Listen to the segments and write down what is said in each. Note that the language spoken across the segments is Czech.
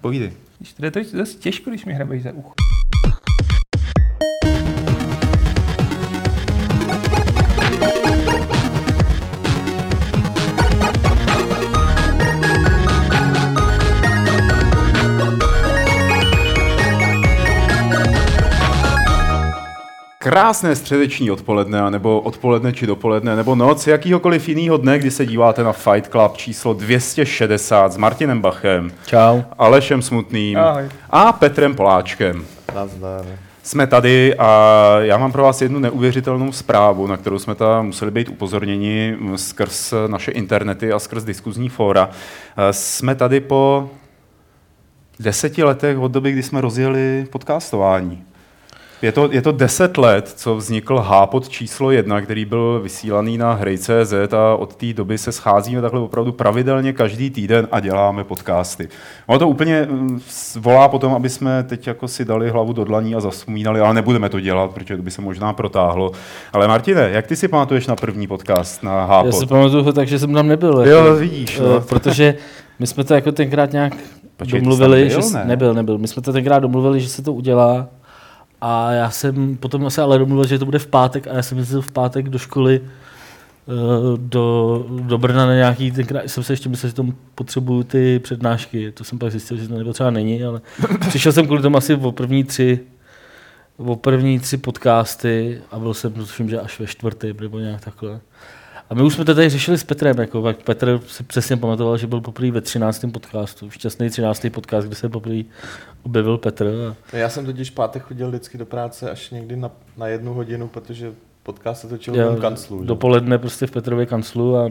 Povídej. To je dost těžko, když mi hrabeš za ucho. Krásné středeční odpoledne, nebo odpoledne či dopoledne, nebo noc, jakýhokoliv jiného dne, kdy se díváte na Fight Club číslo 260 s Martinem Bachem, Čau. Alešem Smutným Ahoj. a Petrem Poláčkem. Nazdar. Jsme tady a já mám pro vás jednu neuvěřitelnou zprávu, na kterou jsme tam museli být upozorněni skrz naše internety a skrz diskuzní fóra. Eh, Jsme tady po deseti letech od doby, kdy jsme rozjeli podcastování. Je to, je to deset let, co vznikl Hápod číslo jedna, který byl vysílaný na Hrej.cz a od té doby se scházíme takhle opravdu pravidelně každý týden a děláme podcasty. Ono to úplně mm, volá potom, aby jsme teď jako si dali hlavu do dlaní a zasmínali, ale nebudeme to dělat, protože to by se možná protáhlo. Ale Martine, jak ty si pamatuješ na první podcast na Já Hápod? si pamatuju ho tak, že jsem tam nebyl. Jo, jako, vidíš, eh, no. Protože my jsme to jako tenkrát nějak Počkej, domluvili, byl, že ne? nebyl, nebyl. My jsme to tenkrát domluvili, že se to udělá. A já jsem potom se ale domluvil, že to bude v pátek a já jsem jezdil v pátek do školy eh, do, do Brna na nějaký, tenkrát jsem se ještě myslel, že tam potřebuju ty přednášky, to jsem pak zjistil, že to nebo třeba není, ale přišel jsem kvůli tomu asi o první tři o první tři podcasty a byl jsem, tuším, že až ve čtvrtý nebo nějak takhle. A my už jsme to tady řešili s Petrem, jako, jak Petr si přesně pamatoval, že byl poprvé ve 13. podcastu, šťastný 13. podcast, kde se poprvé objevil Petr. A, Já jsem totiž v pátek chodil vždycky do práce až někdy na, na jednu hodinu, protože podcast se točil v kanclu. že? dopoledne prostě v Petrově kanclu a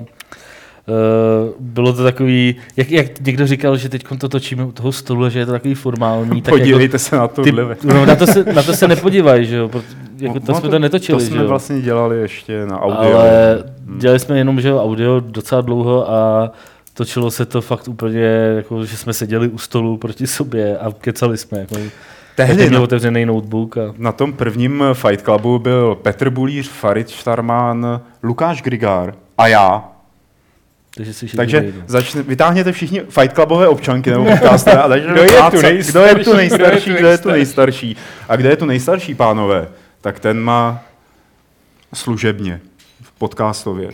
bylo to takový, jak, jak někdo říkal, že teď to točíme u toho stolu, že je to takový formální. Tak Podívejte se na jako, to. ty, no, na, to se, na to se nepodívají, že jo, jako to No, jsme to netočili, To že jsme jo. vlastně dělali ještě na audio. Ale dělali jsme jenom že audio docela dlouho a točilo se to fakt úplně, jako, že jsme seděli u stolu proti sobě a kecali jsme. Jako, Tehdy měl otevřený notebook. A, Na tom prvním Fight Clubu byl Petr Bulíř, Farid Štarmán, Lukáš Grigár a já. Takže si Takže začne, vytáhněte všichni Fight Clubové občanky nebo podcasty a Kdo je tu nejstarší, kdo je tu nejstarší, kdo je tu kdo je tu nejstarší. A kde je tu nejstarší, pánové? Tak ten má služebně v podcastově.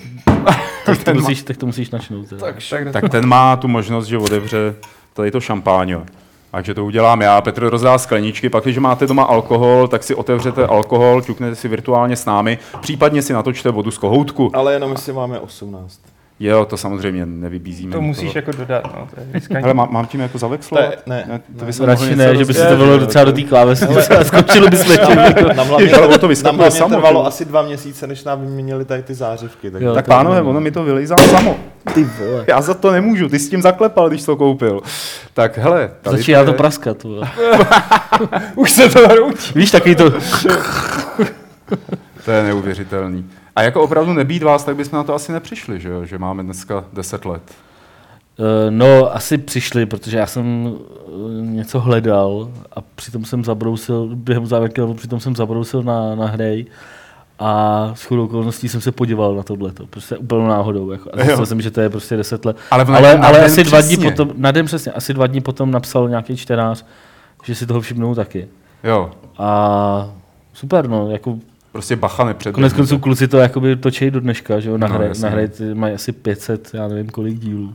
tak, to musíš, tak to musíš načnout. teda. Tak, tak, Tak ten má tu možnost, že otevře tady to šampáňo. Takže to udělám já. Petr rozdá skleničky, pak když máte doma alkohol, tak si otevřete alkohol, ťuknete si virtuálně s námi, případně si natočte vodu z kohoutku. Ale jenom jestli máme 18. Jo, to samozřejmě nevybízíme. to musíš nikoho. jako dodat, no, to je riskantní. Hele, má, mám tím jako zavexlovat? To je- ne, to by ne. se mohlo Radši ne, že by se to bylo docela do té klávesy a skočili bychom tím. jako- Nám Ježiš, ale to hlavně samo, trvalo že? asi dva měsíce, než nám vyměnili tady ty zářivky. Tak Jo. Tak to pánové, ono. ono mi to vylejzá samo. Ty vole. Já za to nemůžu, ty s tím zaklepal, když to koupil. Tak hele, tady Začíná to praskat. Už se to hroutí. Víš, takový to... To je neuvěřitelný. A jako opravdu nebýt vás, tak bychom na to asi nepřišli, že, jo? že máme dneska 10 let. Eh, No, asi přišli, protože já jsem eh, něco hledal a přitom jsem zabrousil, během závěrky, nebo přitom jsem zabrousil na, na hrej a s chodou okolností jsem se podíval na tohleto, prostě úplnou náhodou. Jako, a zjistil jsem, že to je prostě 10 let. Ale v- ale, ale den asi dva dní potom, na den přesně, asi dva dní potom napsal nějaký čtenář, že si toho všimnou taky. Jo, A super, no, jako prostě bacha nepřed. konec konců kluci to jakoby točí do dneška, že jo, na No, hře, jasně. na hře ty mají asi 500, já nevím kolik dílů.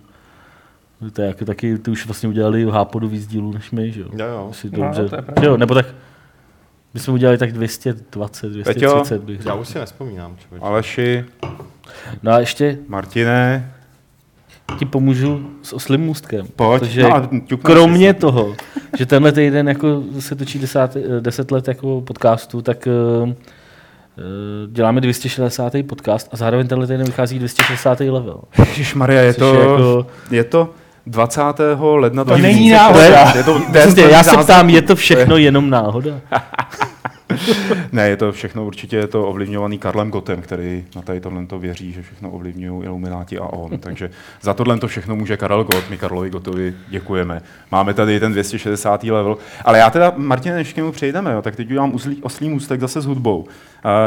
To je jako taky, ty už vlastně udělali hápodu víc dílů než my, že jo. Jo, jo. Asi No, dobře. to je pravda. jo, nebo tak, my jsme udělali tak 220, 230 bych Já řekl. už si nespomínám, člověk. Aleši, No a ještě Martine, ti pomůžu s oslým můstkem. pojď. Protože No kromě si. toho, že tenhle týden jako se točí 10, 10 let jako podcastu, tak eh, děláme 260. podcast a zároveň tenhle týden vychází 260. level. Ježišmarja, je to, je jako- je to 20. ledna To není 2016. náhoda. Je to den Přesně, já se ptám, je to všechno jenom náhoda? Ne, je to všechno určitě je to ovlivňovaný Karlem Gotem, který na tady tohle to věří, že všechno ovlivňují Illuminati a on. Takže za tohle to všechno může Karel Gott. My Karlovi Gotovi děkujeme. Máme tady ten 260. level. Ale já teda, Martin, než k němu přejdeme, jo, tak teď udělám uslí, oslý můstek zase s hudbou. Uh,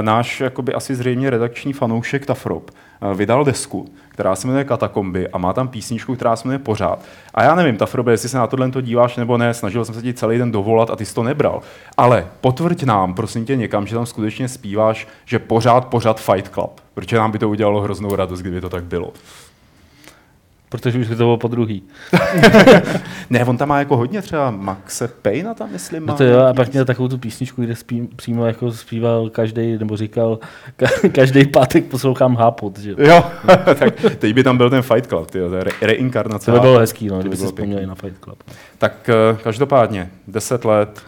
náš jakoby asi zřejmě redakční fanoušek Tafrop vydal desku, která se jmenuje Katakomby a má tam písničku, která se jmenuje Pořád. A já nevím, ta Frobe, jestli se na tohle to díváš nebo ne, snažil jsem se ti celý den dovolat a ty jsi to nebral. Ale potvrď nám, prosím tě, někam, že tam skutečně zpíváš, že pořád, pořád Fight Club. Protože nám by to udělalo hroznou radost, kdyby to tak bylo. Protože už by to bylo po druhý. Ne, on tam má jako hodně třeba Maxe Payna tam, myslím, má. No to jo, a pak měl takovou tu písničku, kde spí, přímo jako zpíval každý, nebo říkal, ka, každý pátek poslouchám hápot, že jo. Tak teď by tam byl ten Fight Club, tyjo, to je re- reinkarnace. To by bylo hezký, no, kdyby si bylo vzpomněli na Fight Club. Tak eh, každopádně, 10 let,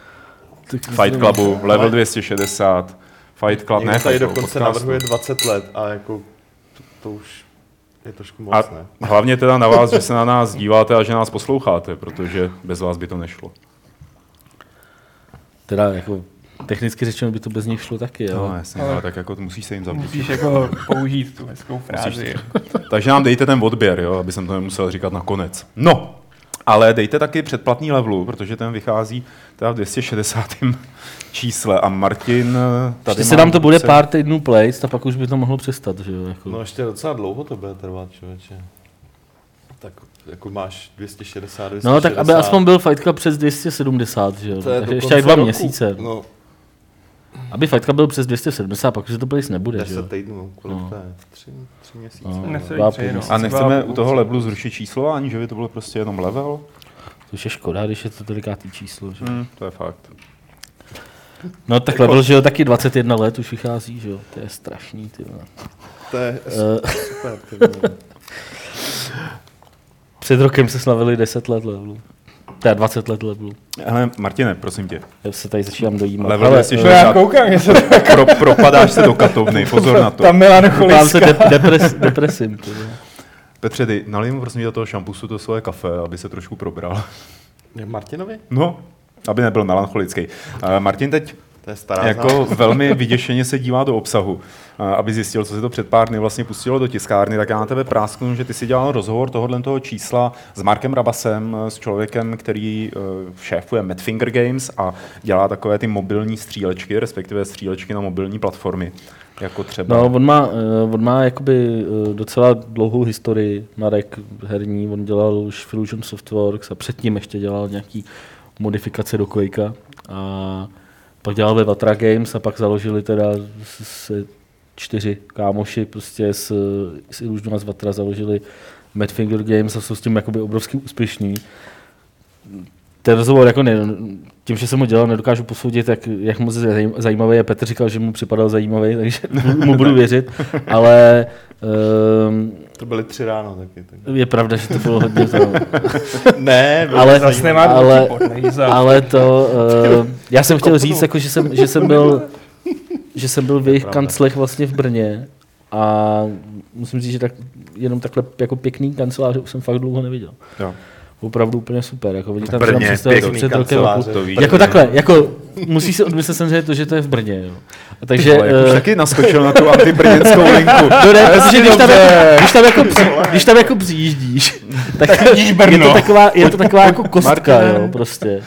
Tak Fight Clubu, level 260, Fight Club, Někdo ne, tady dokonce navrhuje 20 let a jako to, to už je trošku moc, A ne? hlavně teda na vás, že se na nás díváte a že nás posloucháte, protože bez vás by to nešlo. Teda jako technicky řečeno by to bez nich šlo taky, jo. No, jasně, ale tak jako to musíš se jim zavděčit. Musíš jako použít tu hezkou frázi. Takže nám dejte ten odběr, jo, aby jsem to nemusel říkat nakonec. No, ale dejte taky předplatný levelu, protože ten vychází teda v 260. čísle a Martin eh, tady Ještě se nám to bude se- pár týdnů play, a pak už by to mohlo přestat, že jo. Jako. No ještě docela dlouho to bude trvat, člověče. Tak jako máš 260, 260. No tak aby aspoň byl Fight Club přes 270, že jo. to je ještě jak dva roku. měsíce. No, Aby Fight Club byl přes 270, pak už je to place nebude, že jo. 10 týdnů, kolik No. to je? 3, 3 měsíce. No. Dva tři, no. A nechceme u toho levelu zrušit číslování, že by to bylo prostě jenom level? To už je škoda, když je to tolikátý číslo, že. Hmm, to je fakt. No tak level, že jo, taky 21 let už vychází, že jo. To je strašný, ty. To je Eh, super, ty. Před rokem se slavili 10 let levelu. Teda 20 let levelu. Hele, Martine, prosím tě, Já se tady začínám dojímat. Level Ale, 260. To já koukám, že se pro, propadáš se do katovny, pozor na to. tam Pán se melancholiska. de- depres, depresím. Petře, ty nalij mu prosím do toho šampusu to svoje kafe, aby se trošku probral. Martinovi? No, aby nebyl melancholický. Uh, Martin teď To je stará jako velmi vyděšeně se dívá do obsahu, aby zjistil, co se to před pár dny vlastně pustilo do tiskárny, tak já na tebe prásknu, že ty si dělal rozhovor tohohle toho čísla s Markem Rabasem, s člověkem, který eh, šéfuje Madfinger Games a dělá takové ty mobilní střílečky, respektive střílečky na mobilní platformy, jako třeba... No, on má, eh, on má jakoby docela dlouhou historii Marek herní. On dělal už Illusion Softworks a předtím ještě dělal nějaký modifikace do Quakea. A pak dělal ve Vatra Games a pak založili teda se čtyři kámoši prostě s, s Illusion a z Vatra založili Madfinger Games a jsou s tím jakoby obrovsky úspěšní. Ten rozhovor jako ne, tím, že jsem ho dělal, nedokážu posoudit, jak, jak moc je zajím- zajímavý. A Petr říkal, že mu připadal zajímavý, takže mu budu věřit. Ale um, To byly tři ráno taky. Tak. je pravda, že to bylo hodně to. Ne, bylo Ale- Zase nemá Ale- ale, to, uh, já jsem chtěl říct, jako, že, jsem, že jsem byl, že jsem byl v jejich kanclech vlastně v Brně a musím říct, že tak, jenom takhle jako pěkný kanceláře už jsem fakt dlouho neviděl. Jo. Opravdu úplně super. Jako, oni tam Brně, pěkný před rokem a půl. To. Jako takhle, jako musí se odmyslet samozřejmě to, že to je v Brně. Jo. A takže, Ale jak už eh, taky naskočil na tu antibrněnskou linku. No ne, protože když tam, jako, když, tam jako při, když tam jako přijíždíš, tak je to taková, je to taková jako kostka, jo, prostě.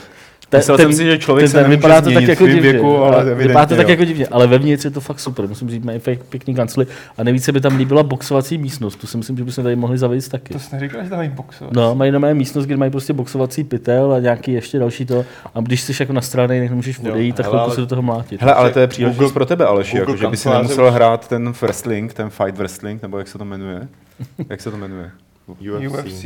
Myslel jsem si, že člověk ten, se ten nemůže vypadá to tak jako divně, věku, ale ale vypadá to evidentně, tak jo. jako divně, ale vevnitř je to fakt super, musím říct, mají fakt pěkný kancly a nejvíc se by tam líbila boxovací místnost, tu si myslím, že bychom tady mohli zavést taky. To jsi neříkal, že tam mají boxovat. No, mají na místnost, kde mají prostě boxovací pytel a nějaký ještě další to. A když jsi jako na straně, nemůžeš Jo, odejít, tak chvilku se do toho mlátit. Hele, ale to je příležitost Google- pro tebe, Aleši, jako, že by si nemusel už- hrát ten wrestling, ten fight wrestling, nebo jak se to jmenuje? Jak se to jmenuje? UFC, UFC.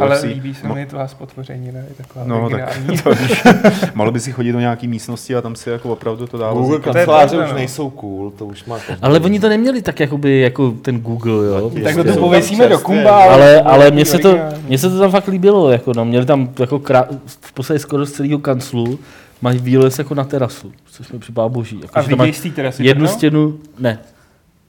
ale líbí se Mo- mi tvá spotvoření, ne? Je taková No, tak originální. to víš. Malo by si chodit do nějaký místnosti a tam si jako opravdu to dává. Google. To kanceláře už no. nejsou cool, to už má každý. Ale oni to neměli tak jakoby jako ten Google, jo. Tak Tak prostě. to pověsíme do kumba. ale, to ale mně se, to, mně se to tam fakt líbilo, jako no, měli tam jako krá, v podstatě skoro z celého kanclu, mají výles jako na terasu, což mi připadá boží. Jako, A vidějí z té terasy jednu stěnu, ne.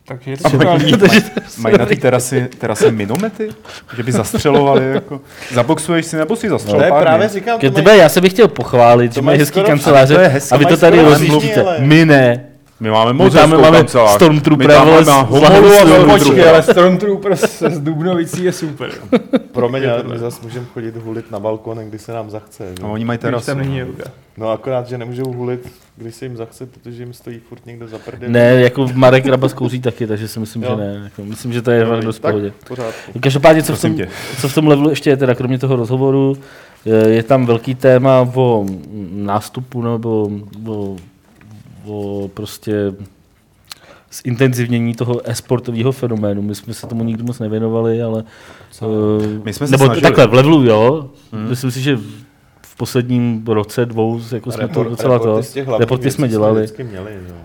Takže je A to mají, škoda. mají, mají na té terasy, terasy minomety? Že by zastřelovali jako... Zaboxuješ si nebo si To je zastřelil právě říkám, Ke mají- tebe, já se bych chtěl pochválit, to že mají mají hezký kanceláře a vy to mají tady rozjíždíte. ale- My ne. My máme My moc tam hezkou máme kancelář. Stormtrooper, My máme s- homolu a s- Stormtrooper. Počkej, ale Stormtrooper s, s Dubnovicí je super. Promiň, ale my zase můžeme chodit hulit na balkon, kdy se nám zachce. Že? A oni mají Když terasu. tam není yoga. No akorát, že nemůžou hulit, když se jim zachce, protože jim stojí furt někdo za prdel. Ne, jako Marek Rabas kouří taky, takže si myslím, Jo. že ne. Jako, myslím, že to je fakt dost pohodě. Každopádně, co v, tom, tě. co v tom levelu ještě je, teda kromě toho rozhovoru, je, je tam velký téma o nástupu nebo o, o prostě zintenzivnění toho e-sportového fenoménu. My jsme se tomu nikdy moc nevěnovali, ale... eh, My jsme se nebo snažili. takhle, v levelu jo. Hmm. Myslím si, že v posledním roce, dvou, jako jsme to Report- docela to... reporty jsme dělali. vždycky měli, no.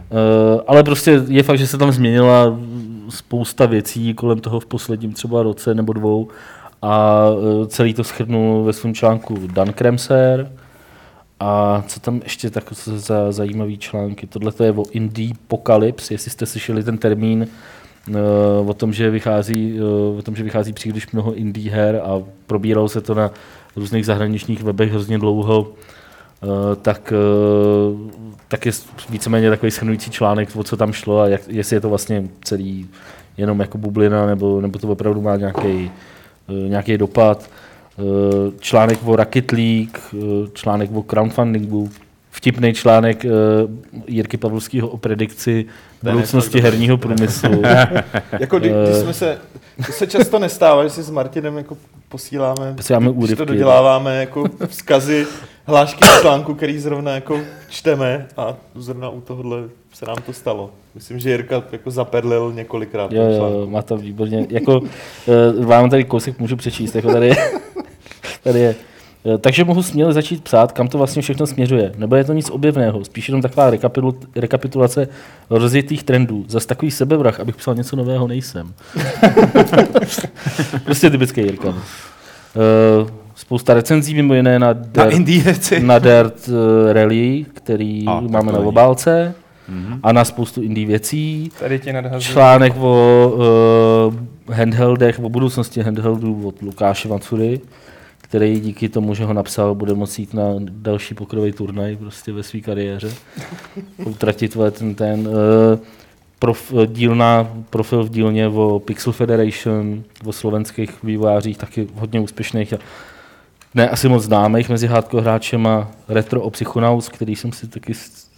Uh, ale prostě je fakt, že se tam změnila spousta věcí kolem toho v posledním třeba roce nebo dvou a uh, celý to schrnul ve svém článku Dan Kremser. A co tam ještě tak za zajímavý články? Tohle to je o Indie Apocalypse, jestli jste slyšeli ten termín uh, o tom, že vychází, uh, o tom, že vychází příliš mnoho indie her a probíralo se to na různých zahraničních webech hrozně dlouho. Uh, tak, tak je víceméně takový schrnující článek, o co tam šlo a jak, jestli je to vlastně celý jenom jako bublina, nebo, nebo to opravdu má nějaký, nějaký dopad. Uh, článek o Rocket League, uh, článek o crowdfundingu, vtipný článek uh, Jirky Pavlovského o predikci budoucnosti herního průmyslu. Jako kdy, když Eh. jsme se, to se často nestává, že si s Martinem jako posíláme, Posíláme když to úryvky. doděláváme jako vzkazy, hlášky z článku, který zrovna jako čteme a zrovna u tohohle se nám to stalo. Myslím, že Jirka jako zaperlil několikrát. Jo, jo, má to výborně. Jako, uh, vám tady kousek můžu přečíst, jako tady. tady je. Eh, Takže mohu směle začít psát, kam to vlastně všechno směřuje. Nebo je to nic objevného, spíš jenom taková rekapitul- rekapitulace rozjetých trendů. Zas takový sebevrah, abych psal něco nového, nejsem. prostě typický Jirka. Uh, spousta recenzí, mimo jiné na, Na Dirt, věci. na Dirt uh, Rally, který A, máme na obálce. Mhm. A na spoustu indie věcí. Tady tě. Článek o uh, handheldech, o budoucnosti handheldů od Lukáše Vancury, který díky tomu, že ho napsal, bude moci jít na další pokrový turnaj prostě ve své kariéře. Utratit ten, ten uh, prof, dílna, profil v dílně o Pixel Federation, o slovenských vývojářích, taky hodně úspěšných ne asi moc známých mezi hardcore hráčem a retro o Psychonauts, který jsem si taky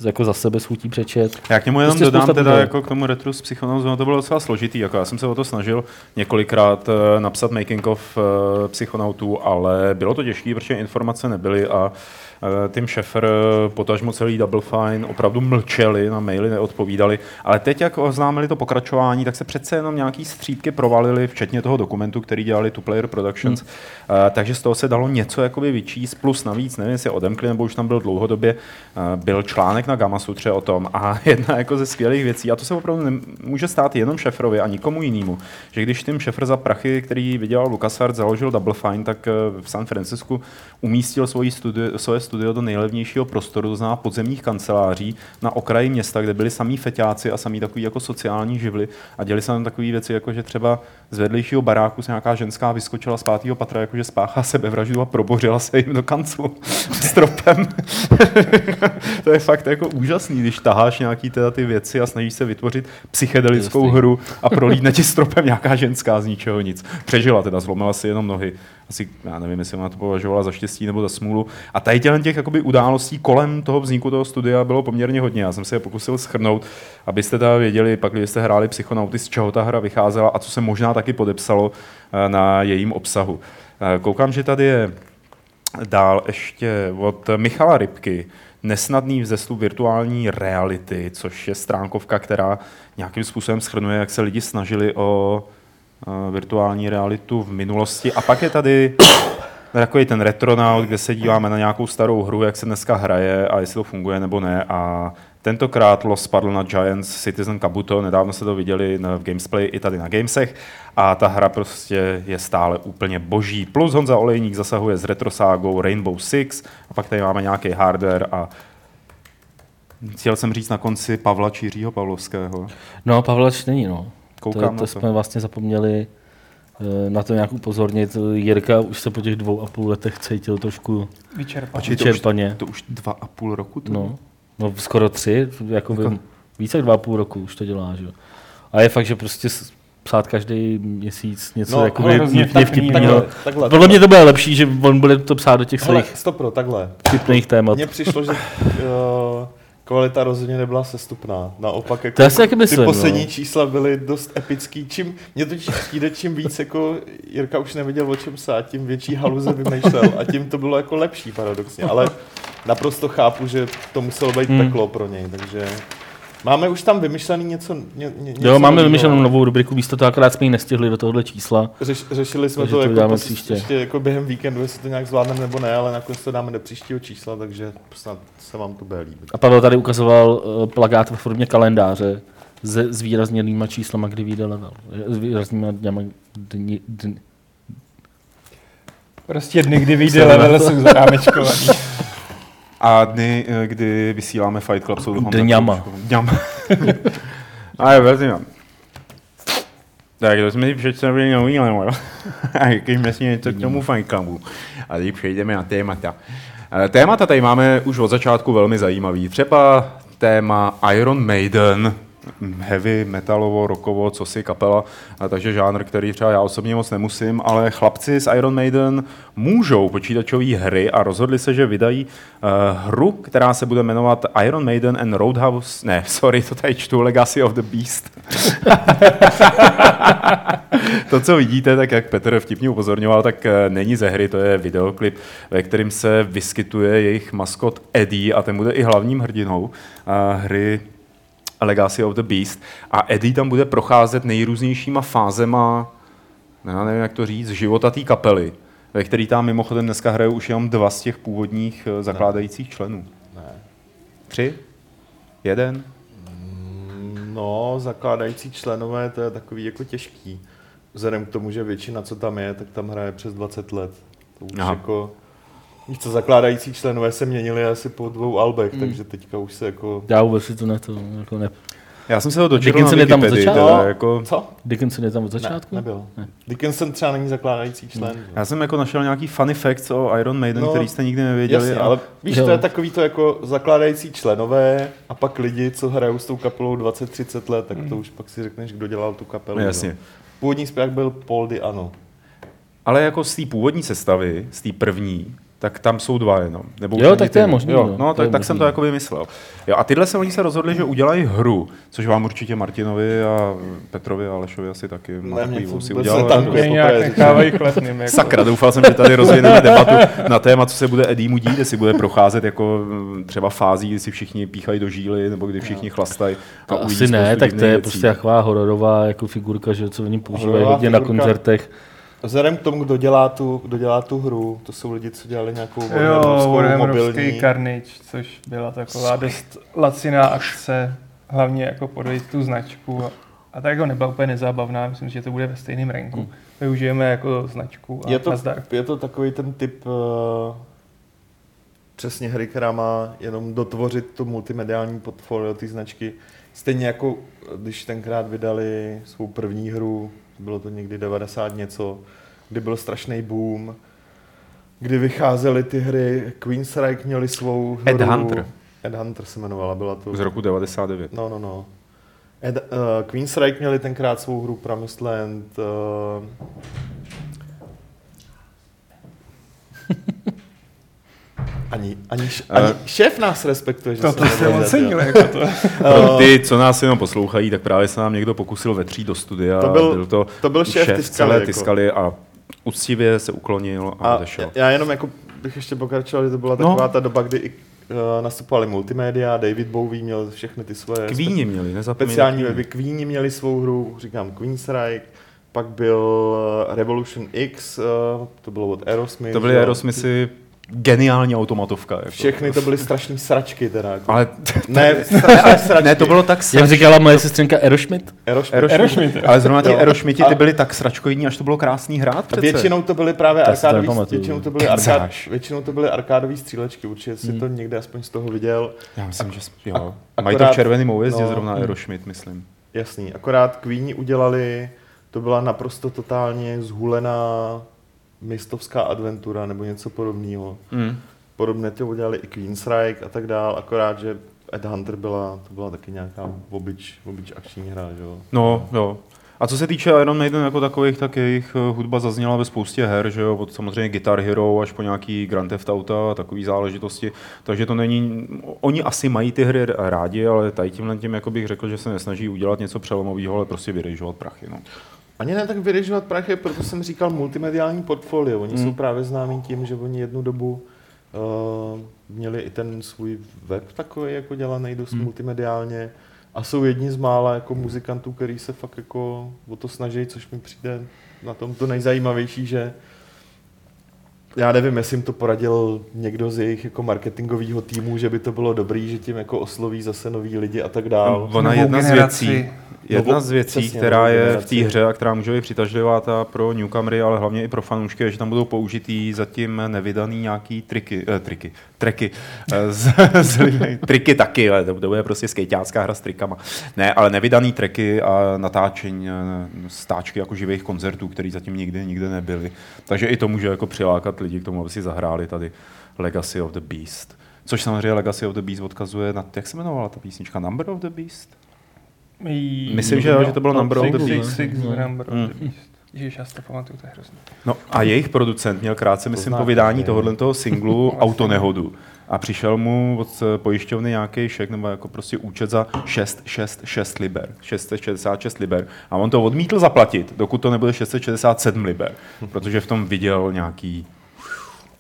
jako za sebe schutí přečet. Já k němu jenom Prostě dodám teda jako k tomu retro s Psychonauts, ono to bylo docela složitý, jako já jsem se o to snažil několikrát eh, napsat making of eh, Psychonautů, ale bylo to těžké, protože informace nebyly a eh, Tim Schafer, eh, potažmo celý Double Fine, opravdu mlčeli, na maily neodpovídali, ale teď, jak oznámili to pokračování, tak se přece jenom nějaký střípky provalily, včetně toho dokumentu, který dělali Two Player Productions, hmm. takže z toho se dalo něco jakoby vyčíst, plus navíc, nevím, jestli odemkli, nebo už tam byl dlouhodobě, eh, byl článek na Gamma Sutře o tom. A jedna jako ze skvělých věcí, a to se opravdu může stát jenom Šefrovi a nikomu jinému, že když Tim Šefr za prachy, který vydělal LucasArts, založil Double Fine, tak eh, v San Francisku umístil svoji studio, svoje studio do nejlevnějšího prostoru, to znamená podzemních kanceláří na okraji města, kde byli samý feťáci a samý takový jako sociální živly a děli se tam takové věci, jako že třeba z vedlejšího baráku se nějaká ženská vyskočila z pátého patra, jakože spáchá sebevraždu a probořila se jim do kanclu stropem. to je fakt jako úžasný, když taháš nějaký teda ty věci a snažíš se vytvořit psychedelickou hru a prolídne ti stropem nějaká ženská z ničeho nic. Přežila teda, zlomila si jenom nohy. Asi, já nevím, jestli ona to považovala za štěstí nebo za smůlu. A tady těch jakoby, událostí kolem toho vzniku toho studia bylo poměrně hodně. Já jsem se je pokusil schrnout, abyste teda věděli, pak když jste hráli Psychonauty, z čeho ta hra vycházela a co se možná taky podepsalo eh, na jejím obsahu. Eh, Koukám, že tady je Dál ještě od Michala Rybky, Nesnadný vzestup virtuální reality, což je stránkovka, která nějakým způsobem schrnuje, jak se lidi snažili o uh, virtuální realitu v minulosti. A pak je tady takový ten retronaut, kde se díváme na nějakou starou hru, jak se dneska hraje a jestli to funguje nebo ne. A tentokrát los spadl na Giants Citizen Kabuto, nedávno se to viděli v Gamesplay i tady na Gamesech a ta hra prostě je stále úplně boží. Plus Honza Olejník zasahuje s retroságou Rainbow Six a pak tady máme nějaký hardware a chtěl jsem říct na konci Pavla Čířího Pavlovského. No, Pavlač není, no. Koukám to, to to. jsme vlastně zapomněli eh, na to nějak upozornit. Jirka už se po těch dvou a půl letech cítil trošku Vyčerpaný. Počkej, to už- vyčerpaně. To už dva a půl roku to No, no skoro tři, jako by Jako- Více jak dva půl roku už to dělá, že jo. A je fakt, že prostě psát každý měsíc něco No, ale jakoby hrozně vtipně vtipný, vtipného. Takhle, takhle. Podle mě to bude lepší, že on bude to psát do těch Hele, svých stopro, takhle. vtipných témat. Mně přišlo, že uh, kvalita rozhodně nebyla sestupná. Naopak jako To já si taky myslím, ty poslední no. čísla byly dost epický. Čím, mě totiž přijde, čím víc jako Jirka už nevěděl, o čem psát, tím větší haluze vymýšlel a tím to bylo jako lepší paradoxně. Ale naprosto chápu, že to muselo být Hmm. peklo pro něj, takže máme už tam vymyšlený něco, ně, ně, něco Jo, máme novýho. vymyšlenou novou rubriku, místo toho akrát jsme ji nestihli do tohohle čísla. Řeš, řešili jsme to, to jako uděláme pos- příště. ještě jako během víkendu, jestli to nějak zvládneme nebo ne, ale nakonec to dáme do příštího čísla, takže snad se vám to bude líbit. A Pavel tady ukazoval uh, plagát ve formě kalendáře se, s výrazněnýma číslama, kdy vyjde level. S výraznýma dňama, dni, dni, Prostě dny, kdy vyjde level, to. jsou zarámečkovaný. A dny, eh, kdy vysíláme Fight Club, jsou Dňama. Dňama. A je vezmím. Tak to jsme si představili nový level. A řekněme si něco k tomu Fight Clubu. A teď přejdeme na témata. Eh, Témata tady máme už od začátku velmi zajímavý. Třeba téma Iron Maiden, heavy, metalovo, rockovo, co si kapela, takže žánr, který třeba já osobně moc nemusím, ale chlapci z Iron Maiden můžou počítačové hry a rozhodli se, že vydají uh, hru, která se bude jmenovat Iron Maiden and Roadhouse, ne, sorry, to tady čtu, Legacy of the Beast. to, co vidíte, tak jak Petr vtipně upozorňoval, tak eh, není ze hry, to je videoklip, ve kterým se vyskytuje jejich maskot Eddie a ten bude i hlavním hrdinou eh, hry Legacy of the Beast. A Eddie tam bude procházet nejrůznějšíma fázema, já nevím, jak to říct, života té kapely, ve který tam mimochodem dneska hrajou už jenom dva z těch původních eh, zakládajících členů. Ne. Tři? Jeden? No, zakládající členové, to je takový jako těžký. Vzhledem k tomu, že většina, co tam je, tak tam hraje přes 20 let. To už Aha. jako... Víš co, zakládající členové se měnili asi po dvou albech, Hmm. takže teďka už se jako... já vůbec si to ne, to, jako ne. Já jsem se ho dočetl na Dickinson je tam od Wikipedii, začátku? teda jako... Co? Dickinson je tam od začátku? Ne, nebyl. Ne. Dickinson třeba není zakládající člen. že? Já jsem jako našel nějaký funny facts o Iron Maiden, No, který jste nikdy nevěděli. Jasně, a- ale víš, Jo. to je takový to jako zakládající členové a pak lidi, co hrajou s tou kapelou 20-30 let, tak to už pak si řekneš, kdo dělal tu kapelu. No, jo. jasně. Původní zpěvák byl Paul Diano. Ale jako z té původní sestavy, z té první, tak tam jsou dva jenom. Nebo už Jo, tak to je možný, Jo, no. no, To tak, je tak jsem to jako vymyslel. Jo, a tyhle se oni se rozhodli, že udělají hru, což vám určitě Martinovi a Petrovi a Alešovi asi taky má Ne, mě to si udělal. netankuje. Mě poprvé nějak nechávají chlepným. Jako. Sakra, doufal jsem, že tady rozvineme debatu na téma, co se bude Edimu dít, jestli bude procházet jako mm, třeba fází, kdy si všichni píchají do žíly, nebo kdy všichni chlastají. a Asi ne, tak to je věcí. prostě taková hororová jako figurka, že co oni používají hodně na figurka. koncertech. Vzhledem k tomu, kdo dělá tu, kdo dělá tu hru, to jsou lidi, co dělali nějakou Warhammerovskou mobilní. Carnage, což byla taková dost laciná akce, hlavně jako podojit tu značku. A ta jako nebyla úplně nezábavná, myslím, že to bude ve stejném ranku. Hmm. Využijeme jako značku a Je to, nazdar. je to takový ten typ uh, přesně hry, která má jenom dotvořit to multimediální portfolio té značky. Stejně jako když tenkrát vydali svou první hru, bylo to někdy 90 něco, kdy byl strašný boom, kdy vycházely ty hry, Queensryche měli svou hru. Ed Hunter. Ed Hunter se jmenovala, byla to... Z roku 99. No, no, no. Ed, uh, Queensryche měli tenkrát svou hru Promised Land. Uh, ani, ani, š- ani Eh. šéf nás respektuje, že To, to jsme jsem ocenil, jako to. Pro ty, co nás jenom poslouchají, tak právě se nám někdo pokusil vetřít do studia. To byl- byl to, to byl šéf Tiskaly, celé jako. Tiskaly a úctivě se uklonil a, A odešel. já jenom jako bych ještě pokračoval, že to byla No. taková ta doba, kdy i uh, nastupovali multimédia, David Bowie měl všechny ty svoje Kvíni měli, nezapomeňte. speciální Queeni. weby. Queeni měli svou hru, říkám Queensryche, pak byl eh, Revolution X, uh, to bylo od Aerosmith. To byly. Aerosmithy geniální automatovka. Jako. Všechny to byly strašný sračky teda. Jako. Ale Ne, strašné sračky. ne, to bylo tak Jak srač... říkala moje sestřenka Aeroschmidt? Aerosmith. Aerosmith. Ale zrovna ti Jo. Aerosmithi, A- ty byly tak sračkoidní, až to bylo krásný hrát přece. většinou to byly právě arkádový, většinou to byly, arkád, většinou to byly arkádový střílečky, určitě si Hmm. to někde aspoň z toho viděl. Já myslím, že jo. Mají to v červeném oujezdě no. zrovna Aeroschmidt, myslím. Jasný, akorát Queeni udělali, to byla naprosto totálně zhulená mistovská adventura nebo něco podobného. Mm. Podobně to udělali i Queensryche a tak dál, akorát, že Ed Hunter byla, to byla taky nějaká obyč, obyč akční hra, že jo? No, jo. A co se týče Iron Maiden jako takových, tak jejich eh, hudba zazněla ve spoustě her, že jo, od samozřejmě Guitar Hero až po nějaký Grand Theft Auto a takové záležitosti. Takže to není, oni asi mají ty hry rádi, ale tady tímhle tím jako bych řekl, že se nesnaží udělat něco přelomového, ale prostě vyrejžovat prachy. No. Ani ne tak vyryžovat prachy, proto jsem říkal multimediální portfolio. Oni Hmm. jsou právě známí tím, že oni jednu dobu uh, měli i ten svůj web takový jako dělaný dost Hmm. multimediálně a jsou jedni z mála jako muzikantů, který se fakt jako o to snaží, což mi přijde na tom to nejzajímavější, že já nevím, jestli jim to poradil někdo z jejich jako marketingového týmu, že by to bylo dobrý, že tím jako osloví zase nový lidi a tak dál. Ona jedna z věcí, jedna z věcí, přesně, která je v té hře a která může být přitažlivá ta pro newcomery, ale hlavně i pro fanoušky, je, že tam budou použitý zatím nevydaný nějaký triky, eh, triky, treky, eh, z, z, triky taky, ale to, bude prostě skejťácká hra s trikama. Ne, ale nevydaný treky a natáčení, eh, stáčky jako živých koncertů, které zatím nikdy nikde nebyly. Takže i to může jako přilákat lidi k tomu, aby si zahráli tady Legacy of the Beast. Což samozřejmě Legacy of the Beast odkazuje na, jak se jmenovala ta písnička? Number of the Beast? Jí- Myslím, že jo, že to bylo Number of the Beast. No. Number of Mm. the Beast. Ježiš, já si to pamatuju, to je hrozné. No a jejich producent měl krátce, myslím, po vydání tohohle toho singlu autonehodu. A přišel mu od eh, pojišťovny nějaký šek nebo jako prostě účet za 6, 6, 6 liber. 666 liber. A on to odmítl zaplatit, dokud to nebude 667 liber. Protože v tom viděl nějaký...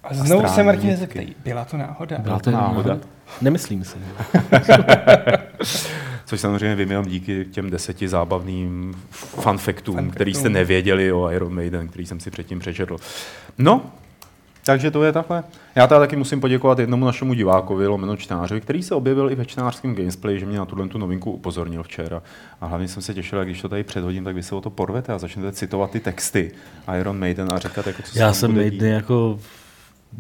A znovu se Astrální Martin nitky. zeptej, byla to náhoda? Byla to náhoda. Nemyslím si. Což samozřejmě vím jenom díky těm deseti zábavným fun factům, Fun který jste nevěděli o Iron Maiden, který jsem si předtím přečetl. No, takže to je takhle. Já teda taky musím poděkovat jednomu našemu divákovi, lomeno čtenářovi, který se objevil i ve čtenářském gamesplay, že mě na tuhle tu novinku upozornil včera. A hlavně jsem se těšil, jak když to tady předhodím, tak vy se o to porvete a začnete citovat ty texty Iron Maiden a říkat, jako, co se Já tam jsem. Maiden jako...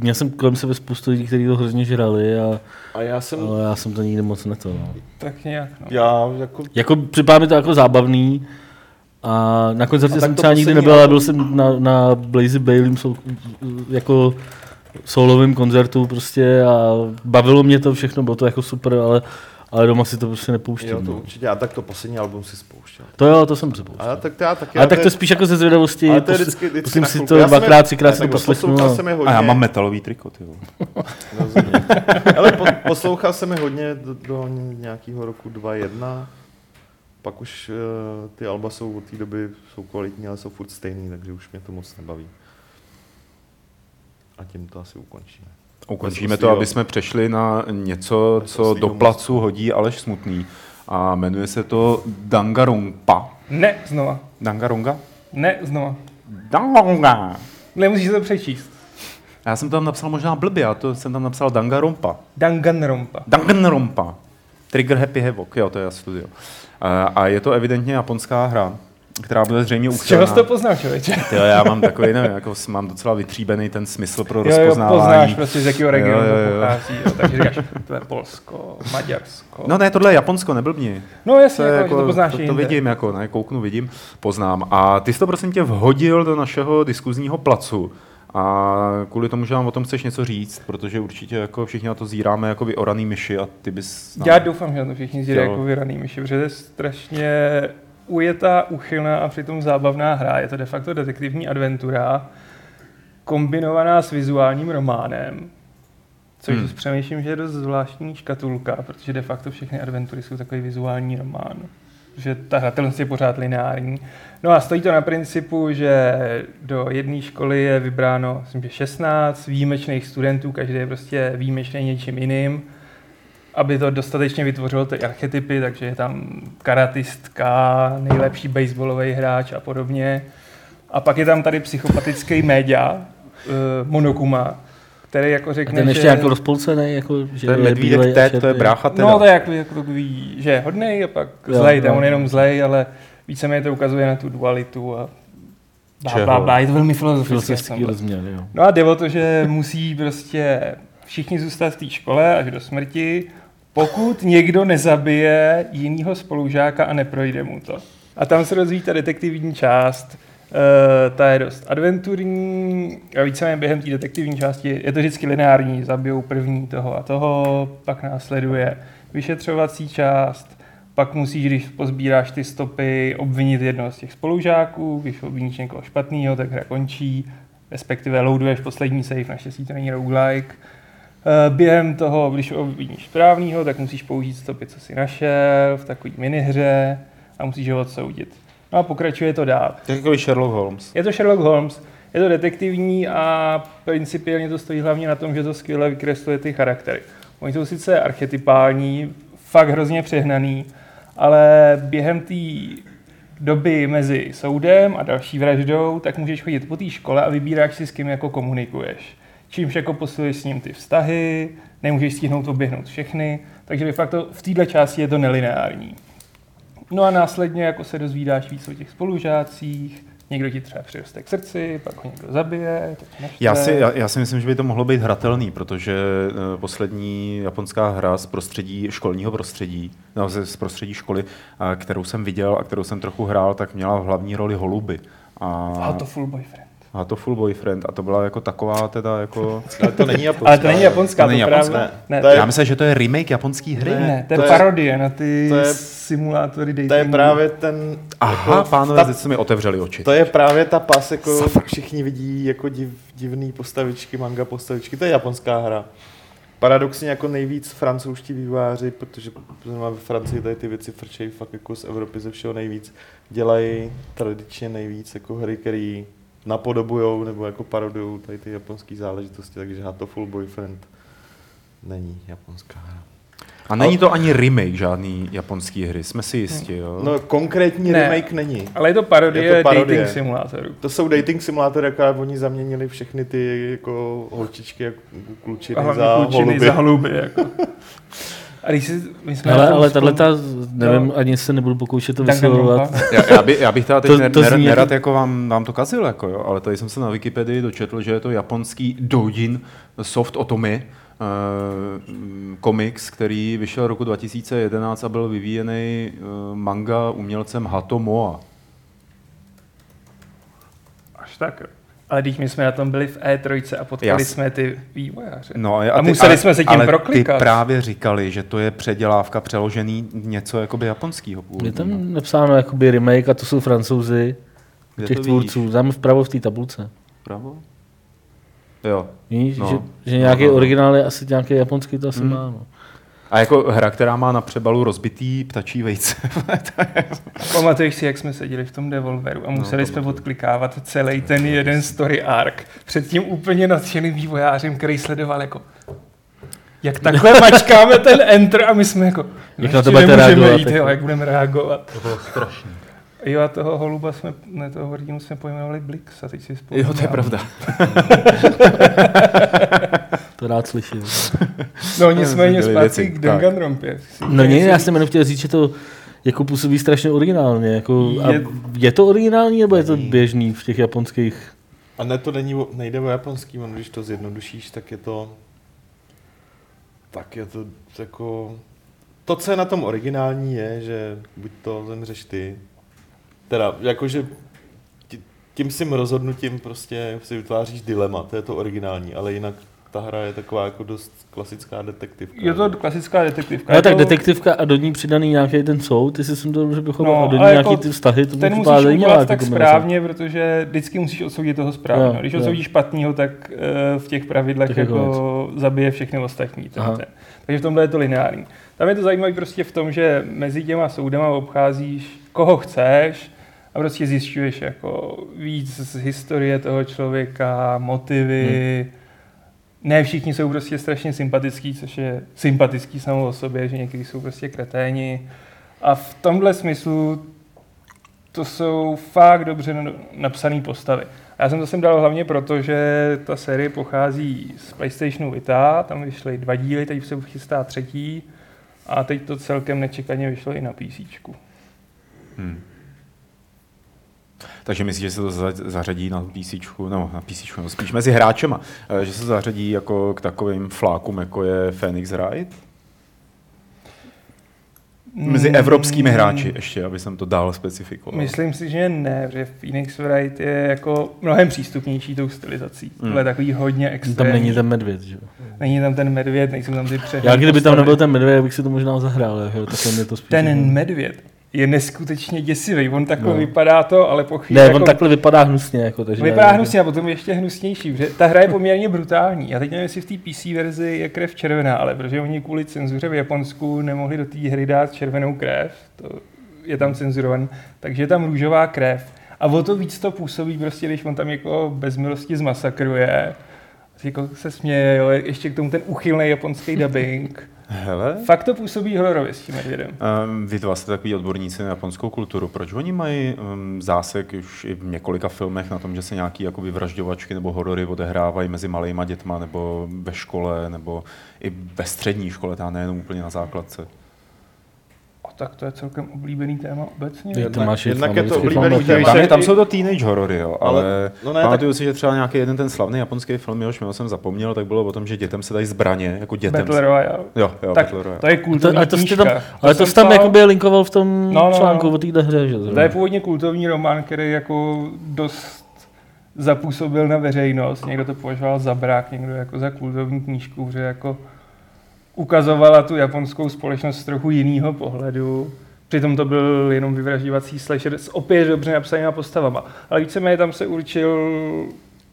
Měl jsem kolem sebe spoustu lidí, kteří to hrozně žrali, a, A já jsem, ale já jsem to nikdy moc neto. No. Tak nějak, no. já jako Jako připadá mi to jako zábavný, a na koncertě A jsem třeba nikdy nebyl, ale byl jsem na, na Blazy Baileym sol, jako solovým koncertu prostě a bavilo mě to všechno, bylo to jako super, ale, ale doma si to prostě nepouštím. Jo, to no. určitě. A tak to poslední album si spouštěl. To jo, to jsem přepouštěl. A já, tak to já taky. Ale tak to spíš jako ze zvědavosti, ale to je vždycky, vždycky musím si to dvakrát, třikrát si to poslechnu. Poslouchal a- jsem je hodně. A já mám metalový triko, ty vole. Rozumím. Ale po, poslouchal jsem je hodně do, do nějakého roku 2.1. Pak už uh, ty alba jsou od té doby jsou kvalitní, ale jsou furt stejný, takže už mě to moc nebaví. A tím to asi ukončíme. Ukončíme to, aby jsme přešli na něco, Bez co do placu hodí Aleš Smutný. A jmenuje se to Dangarumpa. Ne, znova. Dangarunga? Ne, znova. Dangarunga. Nemusíš to přečíst. Já jsem to tam napsal možná blbě, a to jsem tam napsal Dangarumpa. Danganronpa. Danganronpa. Trigger Happy Havoc, jo, to je studio. A, a je to evidentně japonská hra, která bude zřejmě Z čeho jsi to poznal, člověče? Jo, já mám takový, nevím, jako mám docela vytříbený ten smysl pro Jo, jo, rozpoznávání. poznáš prostě z jakého regionu Jo, jo, jo. to pochází. Jo, takže říkáš, to je Polsko, Maďarsko. No ne, tohle je Japonsko, neblbni. no jasně, To, jako, že to poznáš to, to jinde. vidím, jako, ne, kouknu, vidím, poznám. A ty jsi to prosím tě vhodil do našeho diskuzního placu. A kvůli tomu, že nám o tom chceš něco říct, protože určitě jako všichni na to zíráme jako vyoraný myši a ty bys... nám- Já doufám, že na to všichni Jo. jako vyraný myši, protože to je strašně ujetá, uchylná a přitom zábavná hra. Je to de facto detektivní adventura, kombinovaná s vizuálním románem, což Hmm. přemýšlím, že je dost zvláštní škatulka, protože de facto všechny adventury jsou takový vizuální román. Že ta hratelnost je pořád lineární. No a stojí to na principu, že do jedné školy je vybráno, myslím, že 16 výjimečných studentů, každý je prostě výjimečný něčím jiným, aby to dostatečně vytvořilo ty archetypy, takže je tam karatistka, nejlepší baseballový hráč a podobně. A pak je tam tady psychopatický média, uh, Monokuma, který jako A řekne, ten ještě že... jako rozpolcený, jako, že To je bílej medvídek Ted, to je brácha teda. No to je jako, jako takový, že je hodnej a pak Jo, zlej, jo. tam on je jenom zlej, ale víceméně to ukazuje na tu dualitu a Čeho? blá, blá, je to velmi filozofické. Filozofický rozměr, jo. No a jde o to, že musí prostě všichni zůstat v té škole až do smrti, pokud někdo nezabije jinýho spolužáka a neprojde mu to. A tam se rozvíjí ta detektivní část. Uh, ta je dost adventurní a víceméně během té detektivní části je to vždycky lineární, zabijou první toho a toho, pak následuje vyšetřovací část, pak musíš, když pozbíráš ty stopy, obvinit jednoho z těch spolužáků, když obviníš někoho špatného, tak hra končí, respektive loaduješ poslední save, naštěstí to není roguelike. Eh, během toho, když obviníš správného, tak musíš použít stopy, co si našel v takové minihře a musíš ho odsoudit. No a pokračuje to dál. Jako Sherlock Holmes. Je to Sherlock Holmes, je to detektivní a principiálně to stojí hlavně na tom, že to skvěle vykresluje ty charaktery. Oni jsou sice archetypální, fakt hrozně přehnaný, ale během té doby mezi soudem a další vraždou, tak můžeš chodit po té škole a vybíráš si, s kým jako komunikuješ. Čímž jako posiluješ s ním ty vztahy, nemůžeš stihnout oběhnout všechny, takže de facto v této části je to nelineární. No a následně jako se dozvídáš víc o těch spolužácích, někdo ti třeba přiroste k srdci, pak ho někdo zabije. Já, si, já, já si myslím, že by to mohlo být hratelný, protože uh, poslední japonská hra z prostředí, školního prostředí, no, z prostředí školy, uh, kterou jsem viděl a kterou jsem trochu hrál, tak měla v hlavní roli holuby. A, a to full boyfriend. A to full boyfriend. A to byla jako taková teda jako... Ale to není japonská. Ale to není japonská, to, není japonská. Ne. ne. To je... Já myslím, že to je remake japonský hry. Ne, ne to, to je parodie na ty to je, simulátory datingu. To je právě ten... Aha, jako, pánové, ta, se mi otevřeli oči. To je právě ta pas, jako Safra. všichni vidí jako div, divný postavičky, manga postavičky. To je japonská hra. Paradoxně jako nejvíc francouzští vývojáři, protože ve Francii tady ty věci frčejí fakt jako z Evropy ze všeho nejvíc, dělají tradičně nejvíc jako hry, které napodobujou nebo jako parodujou tady ty japonské záležitosti, takže to Full Boyfriend není japonská hra. A není to ani remake žádný japonský hry, jsme si jistí, jo? No konkrétní ne, remake není. Ale je to parodie, je to parodie. dating simulátorů. To jsou dating simulátory, jako oni zaměnili všechny ty jako holčičky, jako klučiny za klučiny holuby. za holuby jako. A když si, my jsme ale, ale tahle ta, nevím, no. ani se nebudu pokoušet to vysvětlovat. já, já, by, já, bych teda teď to, to nerad, nerad jako vám, vám to kazil, jako jo, ale tady jsem se na Wikipedii dočetl, že je to japonský doujin soft otomy, uh, komiks, který vyšel roku 2011 a byl vyvíjený uh, manga umělcem Hato Moa. Až tak. Ale když my jsme na tom byli v E3 a potkali Jas. jsme ty vývojáře. No, a, ty, a museli ale, jsme se tím ale proklikat. ty právě říkali, že to je předělávka přeložený něco jakoby japonského původu. Je tam napsáno jakoby remake a to jsou francouzi Kde těch tvůrců. Tam vpravo v té tabulce. Vpravo? Jo. Víš, no. že, že nějaký no, no. originál je asi nějaký japonský, to asi hmm. má. No. A jako hra, která má na přebalu rozbitý ptačí vejce. Pamatuješ si, jak jsme seděli v tom Devolveru a no, museli no, jsme odklikávat celý ten jeden story arc před tím úplně nadšeným vývojářem, který sledoval jako jak takhle mačkáme ten enter a my jsme jako, jak na to budete reagovat. Jít, jo, jak budeme reagovat. To bylo strašné. Jo, a toho holuba jsme, ne, toho hrdinu jsme pojmenovali Blix a teď si spolu. Jo, to je pravda. to rád slyším. No nicméně zpátky k Danganronpě. No ne, já jsem jenom chtěl říct, že to jako působí strašně originálně. Jako, je, je to originální nebo je to běžný v těch japonských? A ne, to není, nejde o japonský, on, když to zjednodušíš, tak je to tak je to jako... To, co je na tom originální, je, že buď to zemřeš ty, teda jakože tím svým rozhodnutím prostě si vytváříš dilema, to je to originální, ale jinak ta hra je taková jako dost klasická detektivka. Je to klasická detektivka. No, tak to... detektivka a do ní přidaný nějaký ten soud, ty si jsem to dobře pochopil, no, a do ní nějaký jako ty vztahy, to ten musíš udělat tak správně, protože vždycky musíš odsoudit toho správného. Když odsoudíš špatného, tak uh, v těch pravidlech tak jako zabije všechny ostatní. Takže v tomhle je to lineární. Tam je to zajímavé prostě v tom, že mezi těma soudama obcházíš koho chceš, a prostě zjišťuješ jako víc z historie toho člověka, motivy. Hmm. Ne všichni jsou prostě strašně sympatický, což je sympatický samou o sobě, že někteří jsou prostě kreténi. A v tomhle smyslu to jsou fakt dobře napsané postavy. Já jsem to sem dal hlavně proto, že ta série pochází z PlayStationu Vita, tam vyšly dva díly, teď se chystá třetí a teď to celkem nečekaně vyšlo i na PC. Hmm. Takže myslíš, že se to zařadí na PC, no na PC, no, spíš mezi hráčema, eh, že se zařadí jako k takovým flákům, jako je Phoenix Wright? Mezi Mm, evropskými hráči ještě, aby jsem to dál specifikoval. Myslím si, že ne, že Phoenix Wright je jako mnohem přístupnější tou stylizací. Hmm. Tohle je takový hodně Tam extrémní. není ten medvěd, že jo. Není tam ten medvěd, nejsou tam ty přehry. Já kdyby tam postavy. nebyl ten medvěd, bych si to možná zahrál, jo, takhle mě to spíš... Ten medvěd je neskutečně děsivý. On takhle No. vypadá to, ale po chvíli Ne, jako on takhle vypadá hnusně, jako, takže... vypadá já- hnusně a potom ještě hnusnější, protože ta hra je poměrně brutální. Já teď nevím, jestli v té PC verzi je krev červená, ale protože oni kvůli cenzuře v Japonsku nemohli do té hry dát červenou krev, to je tam cenzurovaný, takže je tam růžová krev. A o to víc to působí prostě, když on tam jako bez milosti zmasakruje, jako se směje, jo, ještě k tomu ten uchylný japonský dubbing. Hele, Fakt to působí hororově s tím medvědem. Um, vy dva jste takový odborníci na japonskou kulturu. Proč oni mají um, zásek už i v několika filmech na tom, že se nějaký jakoby vražďovačky nebo horory odehrávají mezi malejma dětma nebo ve škole nebo i ve střední škole, ta nejenom úplně na základce? Tak to je celkem oblíbený téma obecně. Je, to máš jednak je to oblíbený film, téma. Tam, tam jsou to teenage horory, jo, ale, Ale- no ne, pamatuju si, že třeba nějaký jeden ten slavný japonský film, jehož jméno jsem zapomněl, tak bylo o tom, že dětem se dají zbraně, jako dětem. Battle Royale. Jo, jo, Tak Battle Royale. to je To, kultovní ale to jste tam, ale to jsi tam psal- jakoby linkoval v tom No, no, no. článku o téhle hře, že? To je původně kultovní román, který jako dost zapůsobil na veřejnost. Někdo to považoval za brák, někdo jako za kultovní knížku, že jako ukazovala tu japonskou společnost z trochu jiného pohledu. Přitom to byl jenom vyvražďovací slasher s opět dobře napsanýma postavama. Ale víceméně tam se určil,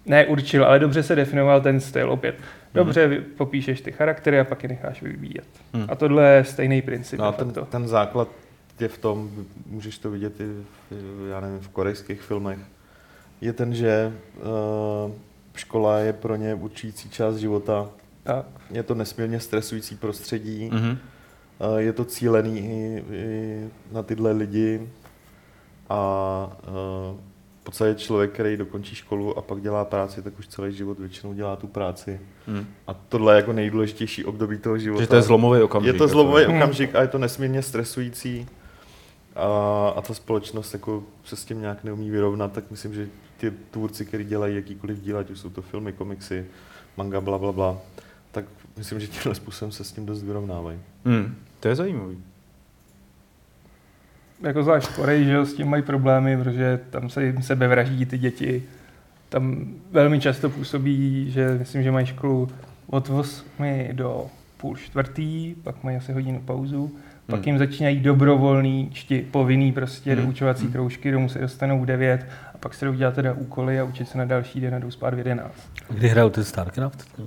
ne určil, ale dobře se definoval ten styl opět. Dobře vy- popíšeš ty charaktery a pak je necháš vyvíjet. Hmm. A tohle je stejný princip. No a ten, ten základ je v tom, můžeš to vidět i v, já nevím, v korejských filmech, je ten, že uh, škola je pro ně určující část života. Tak. Je to nesmírně stresující prostředí, Mhm. uh, je to cílený i, i na tyhle lidi a uh, v podstatě člověk, který dokončí školu a pak dělá práci, tak už celý život většinou dělá tu práci. Mhm. A tohle je jako nejdůležitější období toho života. Že to je zlomový okamžik. Je to jako. zlomový Hmm. okamžik a je to nesmírně stresující. A, a ta společnost jako se s tím nějak neumí vyrovnat, tak myslím, že ti tvůrci, kteří dělají jakýkoliv díl, ať už jsou to filmy, komiksy, manga, bla, bla, bla, myslím, že tímhle způsobem se s tím dost vyrovnávají. Hmm. To je zajímavý. jako zvlášť v Koreji, že s tím mají problémy, protože tam se jim sebevraždí ty děti. Tam velmi často působí, že myslím, že mají školu od 8 do půl čtvrtý, pak mají asi hodinu pauzu, pak Hmm. jim začínají dobrovolný, čti, povinný prostě Hmm. doučovací Hmm. kroužky, domů se dostanou v 9 a pak se jdou dělat teda úkoly a učit se na další den a jdou spát v 11. Kdy hrajou ten StarCraft?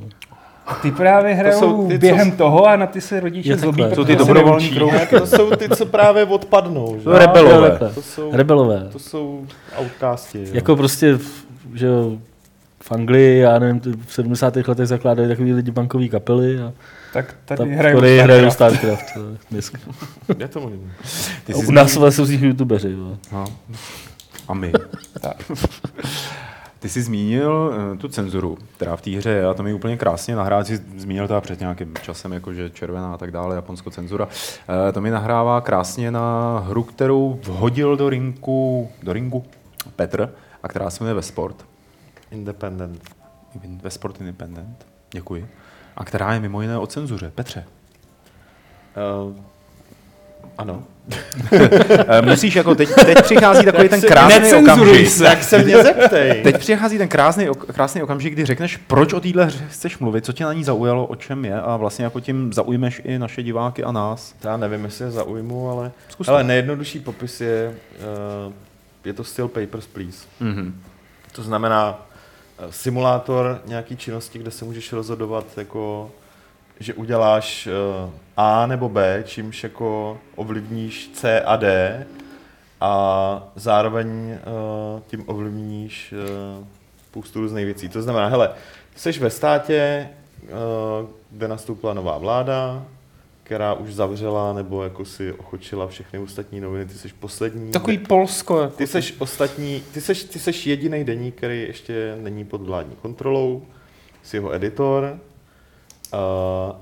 A ty právě hrajou jsou ty, co- během toho a na ty se rodiče zlobí, takhle. Jsou ty dobrovolní kroužky. To jsou ty, co právě odpadnou. Že? To rebelové. To jsou, Rebelové. to jsou outcasti. jo. Jako prostě, v- že jo, v Anglii, já nevím, ty v 70. letech zakládají takový lidi bankový kapely a Tak tady v hrajou Koreji hrajou Starcraft. StarCraft. dneska. Je to možné. Ty U nás jsou z nich youtubeři. Jo. No. A my. Tak. Ty jsi zmínil uh, tu cenzuru, která v té hře je, a to mi úplně krásně nahrává, jsi zmínil teda před nějakým časem, jakože červená a tak dále, japonsko cenzura. Uh, to mi nahrává krásně na hru, kterou vhodil do ringu, do ringu Petr, a která se jmenuje Vesport. Independent. Vesport Independent. Děkuji. A která je mimo jiné o cenzuře. Petře. Uh, ano. Eh, Musíš jako teď, teď přichází takový ten krásný okamžik. se. Tak se mě zeptej. Teď přichází ten krásný, ok- krásný okamžik, kdy řekneš, proč o téhle hře chceš mluvit, co tě na ní zaujalo, o čem je a vlastně jako tím zaujmeš i naše diváky a nás. Já nevím, jestli je zaujmu, ale, Zkus ale nejjednodušší popis je, uh, je to styl Papers, Please. Mhm. To znamená eh, simulátor nějaký činnosti, kde se můžeš rozhodovat, jako, že uděláš eh, A nebo B, čímž jako ovlivníš C a D a zároveň eh, tím ovlivníš eh, spoustu různých věcí. To znamená, hele, jsi ve státě, kde nastoupila nová vláda, která už zavřela nebo jako si ochočila všechny ostatní noviny, ty jsi poslední. Takový Polsko. Jako Ty seš ostatní, ty seš, ty seš jediný deník, který ještě není pod vládní kontrolou, jsi jeho editor, uh,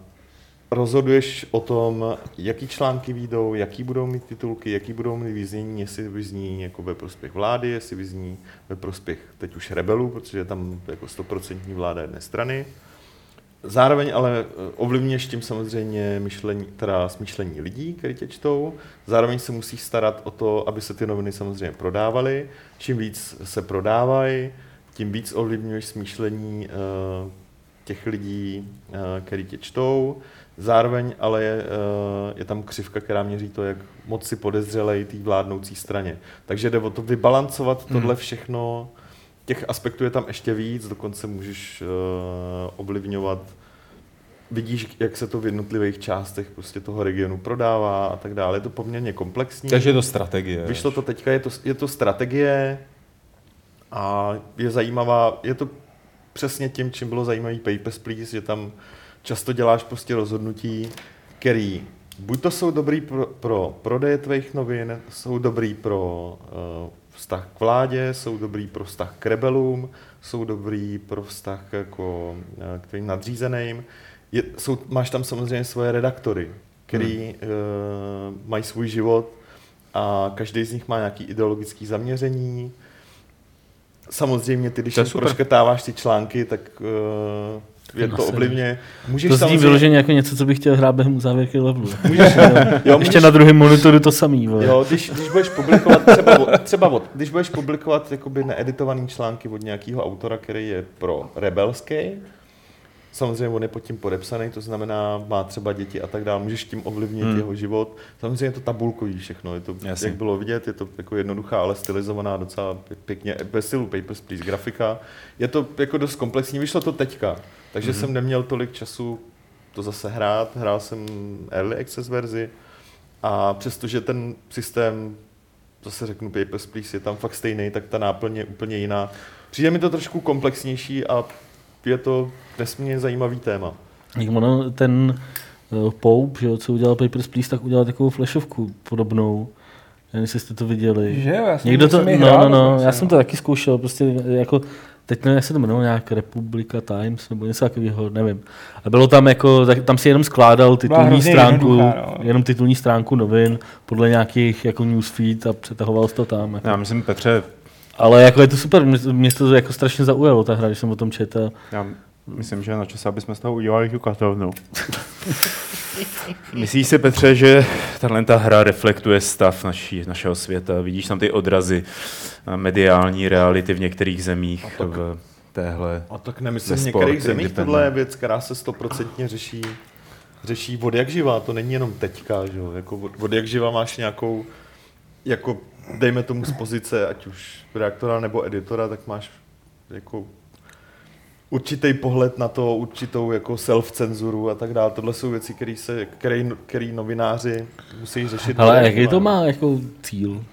rozhoduješ o tom, jaký články výjdou, jaký budou mít titulky, jaký budou mít vyznění, jestli vyzní jako ve prospěch vlády, jestli vyzní ve prospěch teď už rebelů, protože je tam jako stoprocentní vláda jedné strany. Zároveň ale eh, ovlivňuješ tím samozřejmě myšlení, teda smýšlení lidí, kteří tě čtou. Zároveň se musíš starat o to, aby se ty noviny samozřejmě prodávaly. Čím víc se prodávají, tím víc ovlivňuješ smýšlení uh, těch lidí, uh, kteří tě čtou. Zároveň ale je, uh, je tam křivka, která měří to, jak moc si podezřelej té vládnoucí straně. Takže jde o to vybalancovat hmm. tohle všechno. Těch aspektů je tam ještě víc, dokonce můžeš uh, ovlivňovat vidíš, jak se to v jednotlivých částech prostě toho regionu prodává a tak dále. Je to poměrně komplexní. Takže je to strategie. Vyšlo to teďka, je to, je to strategie a je zajímavá, je to přesně tím, čím bylo zajímavý Papers, Please, že tam často děláš prostě rozhodnutí, který buď to jsou dobrý pro, pro prodej tvých novin, jsou dobrý pro uh, vztah k vládě, jsou dobrý pro vztah k rebelům, jsou dobrý pro vztah jako, uh, k tvým nadřízeným. Je, jsou, máš tam samozřejmě svoje redaktory, který hmm. uh, mají svůj život a každý z nich má nějaký ideologický zaměření. Samozřejmě ty, když proškrtáváš ty články, tak uh, je to oblivně. Můžeš to zní samozřejmě... vyloženě jako něco, co bych chtěl hrát během závěrky levelu. Můžeš, jo, Ještě můžeš... na druhém monitoru to samý. Vole. Jo, když, když budeš publikovat, třeba, od, třeba od, když budeš publikovat jakoby needitovaný články od nějakého autora, který je pro rebelský, Samozřejmě on je pod tím podepsaný, to znamená, má třeba děti a tak dále, můžeš tím ovlivnit hmm. jeho život. Samozřejmě je to tabulkový všechno, je to, Jasně. jak bylo vidět, je to jako jednoduchá, ale stylizovaná docela pěkně, bez stylu Papers, Please, grafika. Je to jako dost komplexní, vyšlo to teďka, takže hmm. jsem neměl tolik času to zase hrát, hrál jsem Early Access verzi a přestože ten systém, zase řeknu Papers, Please, je tam fakt stejný, tak ta náplň je úplně jiná. Přijde mi to trošku komplexnější a je to nesmírně zajímavý téma. Ono, ten uh, Pope, že, co udělal Papers, Please, tak udělal takovou flashovku podobnou. Nevím, jestli jste to viděli. Že jo, já jsem Někdo to, no, no, no, já jsem to taky zkoušel, prostě jako, teď nevím, jak se to jmenuje, nějak Republika Times, nebo něco takového, nevím. A bylo tam jako, tak, tam si jenom skládal titulní stránku, no. jenom titulní stránku novin, podle nějakých jako newsfeed a přetahoval to tam. Jako. Já myslím, Petře, ale jako je to super, mě, mě to jako strašně zaujalo, ta hra, když jsem o tom četl. Já myslím, že je na čase, aby jsme z toho udělali tu katovnu. Myslíš si, Petře, že tahle ta hra reflektuje stav naší, našeho světa? Vidíš tam ty odrazy mediální reality v některých zemích a tak, v téhle A tak nemyslím, v některých zemích tohle je věc, která se stoprocentně řeší řeší od jak živá, to není jenom teďka, že jo? Jako od, od jak živá máš nějakou jako dejme tomu z pozice, ať už reaktora nebo editora, tak máš jako určitý pohled na to, určitou jako self-cenzuru a tak dále. Tohle jsou věci, které se, který, který novináři musí řešit. Ale jaký to má jako cíl,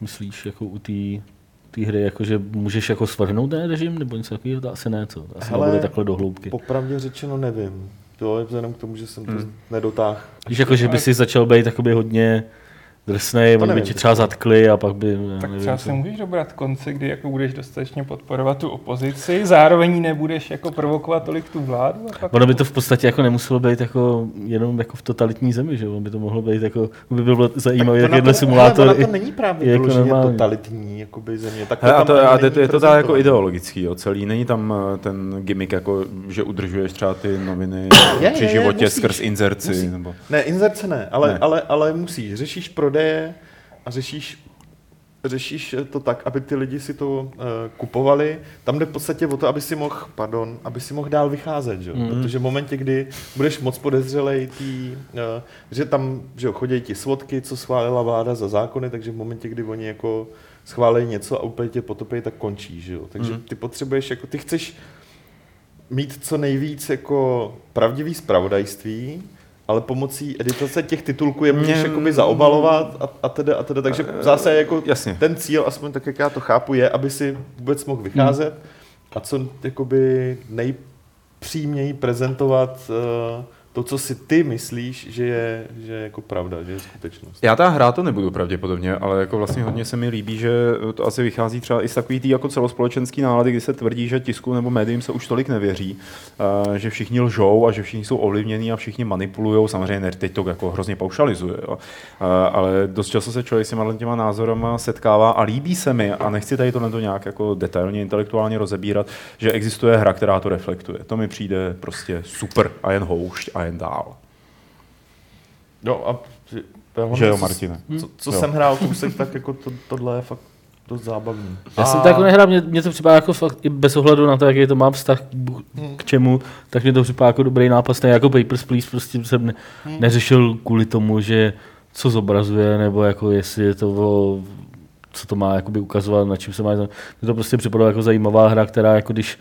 myslíš, jako u té té hry, jako že můžeš jako svrhnout ten režim, nebo něco takového, to asi ne, co? Asi Hele, nebude takhle dohloubky. Popravdě řečeno nevím. To je vzhledem k tomu, že jsem to hmm. nedotáhl. Víš, jako, že by si začal být hodně drsnej, oni by ti třeba zatkli a pak by... Tak nevím, třeba se můžeš dobrat konce, kdy jako budeš dostatečně podporovat tu opozici, zároveň nebudeš jako provokovat tolik tu vládu. A pak ono by to v podstatě jako nemuselo být jako jenom jako v totalitní zemi, že ono by to mohlo být jako, by bylo zajímavé, jak jedno simulátor. Ale to není právě jako totalitní jakoby země. Tak to a to, a to, je to tak jako ideologický, jo, celý. Není tam eh, ten gimmick, jako, že udržuješ třeba ty noviny je, při je, životě je, skrz inzerci. Musí. Nebo... Ne, inzerce ne, ale, ne. ale, ale musíš. Řešíš pro prodeje a řešíš řešíš to tak, aby ty lidi si to uh, kupovali. Tam jde v podstatě o to, aby si mohl, pardon, aby si mohl dál vycházet, že? Mm. protože v momentě, kdy budeš moc podezřelej, tý, uh, že tam že jo, chodí ti svodky, co schválila vláda za zákony, takže v momentě, kdy oni jako schválí něco a úplně tě potopí, tak končí, že jo? takže mm. ty potřebuješ, jako ty chceš mít co nejvíc jako pravdivý zpravodajství, ale pomocí editace těch titulků je můžeš jakoby zaobalovat a, a teda a teda, takže zase jako Jasně. ten cíl, aspoň tak, jak já to chápu, je, aby si vůbec mohl vycházet hmm. a co jakoby nejpřímněji prezentovat uh, to, co si ty myslíš, že je, že je jako pravda, že je skutečnost. Já ta hrát to nebudu pravděpodobně, ale jako vlastně hodně se mi líbí, že to asi vychází třeba i z takový tý jako celospolečenský nálady, kdy se tvrdí, že tisku nebo médiím se už tolik nevěří, že všichni lžou a že všichni jsou ovlivnění a všichni manipulují. Samozřejmě teď to jako hrozně paušalizuje, jo. Ale dost často se člověk s těma těma názorama setkává a líbí se mi a nechci tady to nějak jako detailně intelektuálně rozebírat, že existuje hra, která to reflektuje. To mi přijde prostě super a jen houšť a jen dál. Jo a že jo, Martine. Co, co jo. jsem hrál kousek, tak jako to, tohle je fakt dost zábavný. Já jsem to jako nehrál, mě, mě to připadá jako fakt, i bez ohledu na to, jaký to má vztah k, hmm. k čemu, tak mě to připadá jako dobrý nápas, ne jako Papers, Please, prostě jsem ne, hmm. neřešil kvůli tomu, že co zobrazuje, nebo jako jestli je to o, co to má jakoby ukazovat, na čím se má. Mě to prostě připadalo jako zajímavá hra, která jako když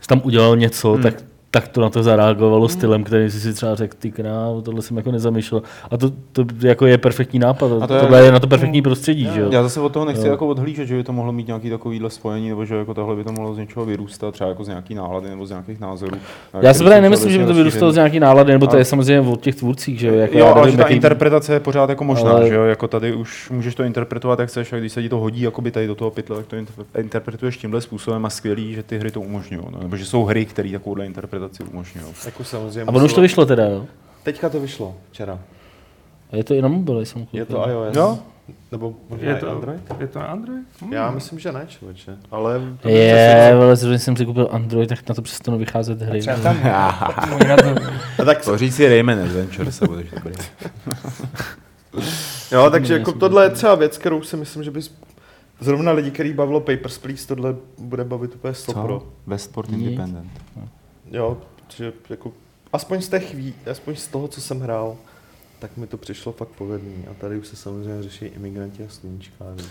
jsi tam udělal něco, hmm. tak tak to na to zareagovalo stylem, který si si třeba řekl, ty král, tohle jsem jako nezamýšlel. A to, to jako je perfektní nápad, a to tohle je, je na to perfektní mm. prostředí. Já, že? já zase od toho nechci jako odhlížet, že by to mohlo mít nějaký takovýhle spojení, nebo že jako tohle by to mohlo z něčeho vyrůstat, třeba jako z nějaký nálady nebo z nějakých názorů. Já si právě nemyslím, že by to vyrůstalo z nějaký nálady, nebo to je samozřejmě od těch tvůrcích, že jako jo, ale že ta interpretace je pořád jako možná, ale... že jo, jako tady už můžeš to interpretovat, jak chceš, a když se ti to hodí jakoby tady do toho pytle, tak to interpretuješ tímhle způsobem a skvělý, že ty hry to umožňují, no, nebo že jsou hry, které takovouhle interpretaci umožňují. Jako samozřejmě a ono už to vyšlo teda, jo? Teďka to vyšlo, včera. A je to i na mobily, jsem Je to iOS. Jo? Nebo možná je to, Android? Je to Android? Hmm. Já myslím, že ne, člověče. Ale... Je, ale zrovna jsem si koupil Android, tak na to přestanou vycházet hry. Třeba tam, a tak Poříď si Rayman Adventure, se budeš dobrý. jo, takže jako tohle je třeba věc, kterou si myslím, že bys Zrovna lidi, který bavilo Papers, Please, tohle bude bavit úplně 100 pro. Westport Independent. Jo, že jako aspoň z té chví, aspoň z toho, co jsem hrál, tak mi to přišlo fakt povedný. A tady už se samozřejmě řeší imigranti a sluníčkáři.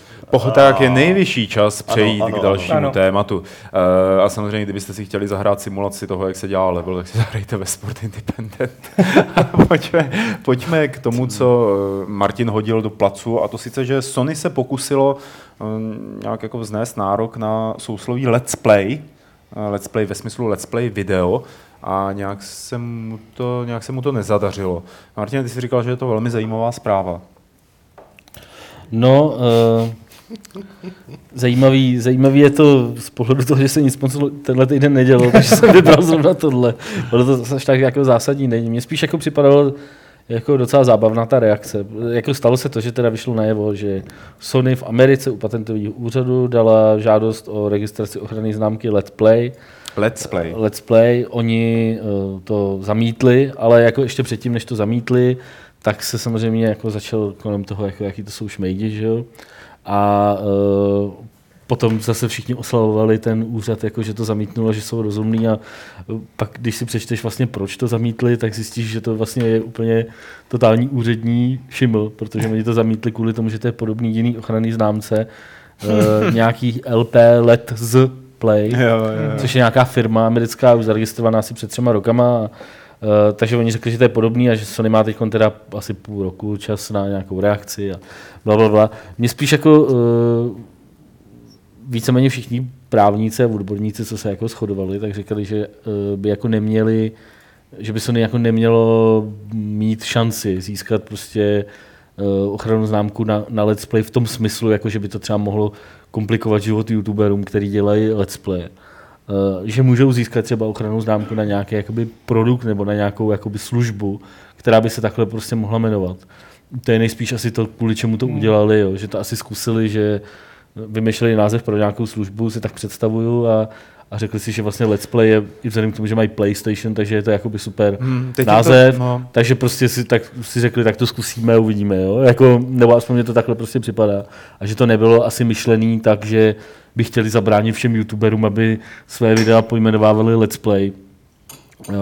tak je nejvyšší čas přejít ano, ano, k dalšímu ano. tématu. Uh, a samozřejmě, kdybyste si chtěli zahrát simulaci toho, jak se dělá level, tak si zahrajte ve Sport Independent. pojďme, pojďme k tomu, co eh, Martin hodil do placu, a to sice, že Sony se pokusilo um, nějak jako vznést nárok na sousloví Let's Play, let's play ve smyslu let's play video a nějak se mu to, nějak se mu to nezadařilo. Martin, ty jsi říkal, že je to velmi zajímavá zpráva. No, uh, zajímavý, zajímavý je to z pohledu toho, že se nic moc tenhle týden nedělo, takže jsem vybral zrovna tohle. Bylo to až tak jako zásadní není. Mně spíš jako připadalo, jako docela zábavná ta reakce. Jako stalo se to, že teda vyšlo najevo, že Sony v Americe u patentového úřadu dala žádost o registraci ochranné známky Let's Play. Let's Play. Let's Play. Oni uh, to zamítli, ale jako ještě předtím, než to zamítli, tak se samozřejmě jako začal kolem toho, jako, jaký to jsou šmejdi, že jo. A uh, potom zase všichni oslavovali ten úřad, jako že to zamítnulo, že jsou rozumní a pak, když si přečteš vlastně, proč to zamítli, tak zjistíš, že to vlastně je úplně totální úřední šiml, protože oni to zamítli kvůli tomu, že to je podobný jiný ochranný známce, e, nějaký LP Let z Play, jo, jo, jo. což je nějaká firma americká, už zaregistrovaná asi před třema rokama. Uh, takže oni řekli, že to je podobný a že Sony má teď teda asi půl roku čas na nějakou reakci a bla, bla, bla. Mě spíš jako uh, víceméně všichni právníci a odborníci, co se jako shodovali, tak říkali, že uh, by jako neměli, že by Sony jako nemělo mít šanci získat prostě uh, ochranu známku na, na let's play v tom smyslu, jako že by to třeba mohlo komplikovat život youtuberům, který dělají let's play. Uh, že můžou získat třeba ochranu známku na nějaký jakoby, produkt nebo na nějakou jakoby, službu, která by se takhle prostě mohla jmenovat. To je nejspíš asi to, kvůli čemu to hmm. udělali, jo. že to asi zkusili, že vymýšleli název pro nějakou službu, si tak představuju a, a řekli si, že vlastně Let's Play je, i vzhledem k tomu, že mají PlayStation, takže je to jakoby super hmm, název, to, no. takže prostě si, tak, si řekli, tak to zkusíme a uvidíme, jo? Jako, nebo aspoň mě to takhle prostě připadá. A že to nebylo asi myšlený tak, že by chtěli zabránit všem youtuberům, aby své videa pojmenovávali Let's Play. Uh,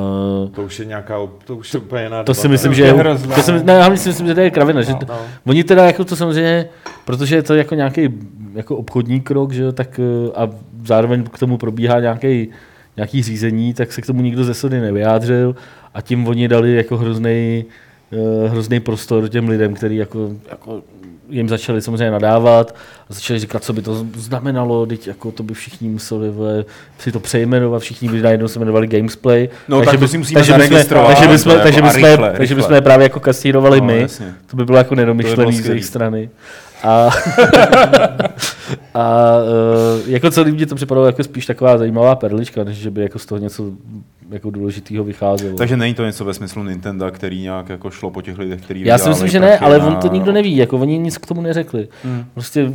to už je nějaká, to už je úplně jiná To si myslím, že je, to si, ne, já myslím, že to je kravina, no, že no. oni teda jako to samozřejmě, protože je to jako nějaký jako obchodní krok, že tak eh, a zároveň k tomu probíhá nějaký, nějaký řízení, tak se k tomu nikdo ze Sony nevyjádřil a tím oni dali jako hrozný, uh, hrozný prostor těm lidem, který jako, jako jim začali samozřejmě nadávat a začali říkat, co by to znamenalo, teď jako to by všichni museli vole, si to přejmenovat, všichni by najednou se jmenovali Gamesplay. No, tak to si musíme takže bychom, takže bychom, jako takže bychom, rychle, takže bychom je právě jako kasírovali No, my. jasně. To by bylo jako nedomyšlený by z jejich strany. A, a uh, jako celý mě to připadalo jako spíš taková zajímavá perlička, než že by jako z toho něco jako důležitého vycházelo. Takže není to něco ve smyslu Nintendo, který nějak jako šlo po těch lidech, který Já si myslím, že ne, ale na- on to nikdo neví, jako oni nic k tomu neřekli. Hmm. Prostě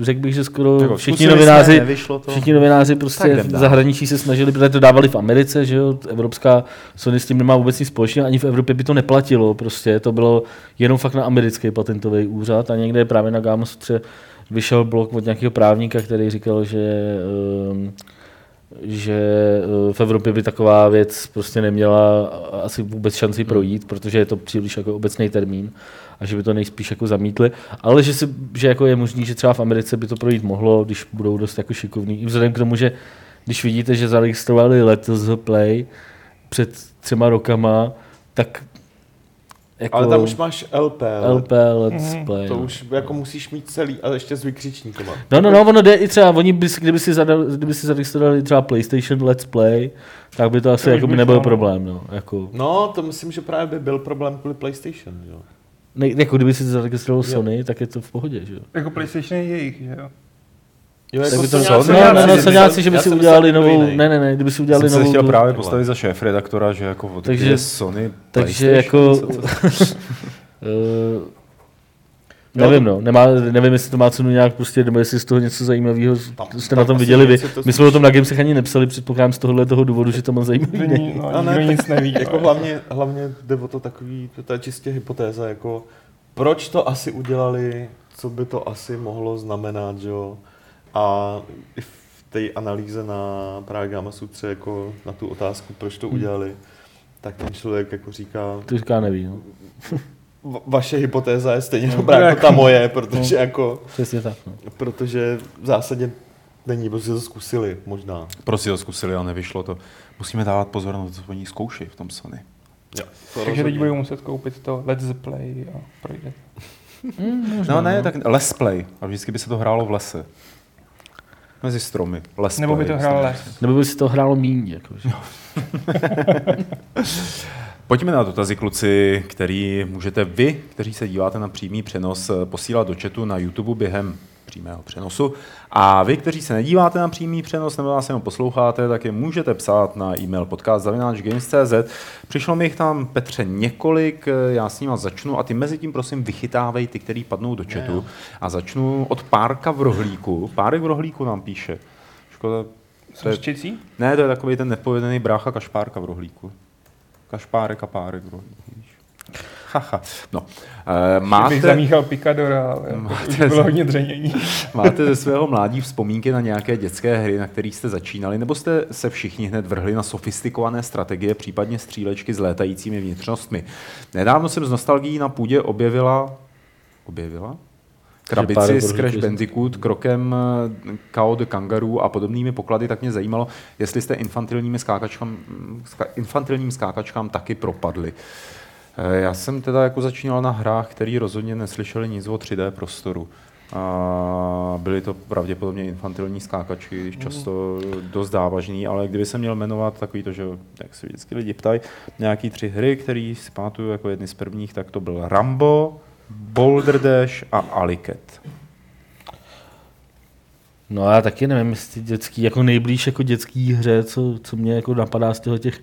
řekl bych, že skoro Jako, všichni novináři, to. všichni novináři prostě v zahraničí se snažili, protože to dávali v Americe, že jo, Evropská Sony s tím nemá vůbec nic společného, ani v Evropě by to neplatilo, prostě to bylo jenom fakt na americký patentový úřad a někde právě na Gama Sutře vyšel blok od nějakého právníka, který říkal, že um, že eh, v Evropě by taková věc prostě neměla asi vůbec šanci projít, protože je to příliš jako obecný termín a že by to nejspíš jako zamítli, ale že, si, že jako je možný, že třeba v Americe by to projít mohlo, když budou dost jako šikovní. I vzhledem k tomu, že když vidíte, že zaregistrovali Let's Play před třema rokama, tak jako Ale tam už máš LP. LP Let's Mhm. Play. To no. už jako musíš mít celý, ale ještě s vykřičníkama. No, no, no, ono jde i třeba, oni by, si- kdyby si, zadal, kdyby si zaregistrovali třeba PlayStation Let's Play, tak by to asi To jako by by nebyl šlo. problém, no. Jako, No, to myslím, že právě by byl problém kvůli PlayStation, jo. ne, jako kdyby si zaregistroval Jo. Sony, tak je to v pohodě, že jo. Jako PlayStation je jejich, že jo? Jo, by to, no, no, no, já Soňáci, že by si udělali novou, ne, ne, ne, kdyby si udělali Jsem se novou, chtěl právě postavit za šéf redaktora, že jako od Takže- Sony takže jako, co to- eh, nevím, no, nemá, nevím, jestli to má cenu nějak prostě, nebo jestli z toho něco zajímavého Tam- jste tam na tom viděli vy. to My jsme o tom na Gamesech ani nepsali, předpokládám z tohohle toho důvodu, že to moc zajímavý Že není. no, A ne, nic neví. Jako hlavně, hlavně jde o to takový, to je čistě hypotéza, jako proč to asi udělali, co by to asi mohlo znamenat, že jo. A i v té analýze na právě Gamma Sutře, jako na tu otázku, proč to Hmm. udělali, tak ten člověk jako říká, To říká neví, no. "Va- vaše hypotéza je stejně No, dobrá jako jako- ta moje, protože jako, Přesně tak, no. protože v zásadě není, protože to zkusili možná. Prostě to zkusili a nevyšlo to. Musíme dávat pozor na to, co oni zkouší v tom Sony. Jo, to Takže teď rozhodně. budou muset koupit to Let's Play a projde. No ne, tak Les Play. A vždycky by se to hrálo v lese. Mezi stromy. Les Nebo by to hrál les. Nebo by si to hrálo míň? Pojďme na dotazy, kluci, který můžete vy, kteří se díváte na přímý přenos, eh, posílat do chatu na YouTube během přímého přenosu. A vy, kteří se nedíváte na přímý přenos nebo nás jenom posloucháte, tak je můžete psát na e-mail podcast.games.cz. Přišlo mi jich tam, Petře, několik, já s nima začnu a ty mezi tím prosím vychytávej ty, který padnou do chatu. jo. A začnu od Párka v rohlíku. Párek v rohlíku nám píše. Škoda, to je, ne, to je takový ten nepovedený brácha kašpárka v rohlíku. Kašpárek a párek v rohlíku. Haha. No. E, Máte... bych zamíchal Picadora, ale jako Máte- bylo hodně dřenění. máte ze svého mládí vzpomínky na nějaké dětské hry, na kterých jste začínali, nebo jste se všichni hned vrhli na sofistikované strategie, případně střílečky s létajícími vnitřnostmi? Nedávno jsem z nostalgií na půdě objevila... Objevila? Krabici z Crash Bandicoot, krokem eh, Kao de Kangaroo a podobnými poklady, tak mě zajímalo, jestli jste infantilními skákačkám, infantilním skákačkám taky propadli. Eh, Já jsem teda jako začínal na hrách, které rozhodně neslyšeli nic o 3D prostoru. A byly to pravděpodobně infantilní skákačky, když často dost závažný, ale kdyby se měl jmenovat takový to, že jak se vždycky lidi ptají, nějaký tři hry, které si pamatuju jako jedny z prvních, tak to byl Rambo, Boulder Dash a Aliket. No já taky nevím, jestli dětský, jako nejblíž jako dětský hře, co, co mě jako napadá z těch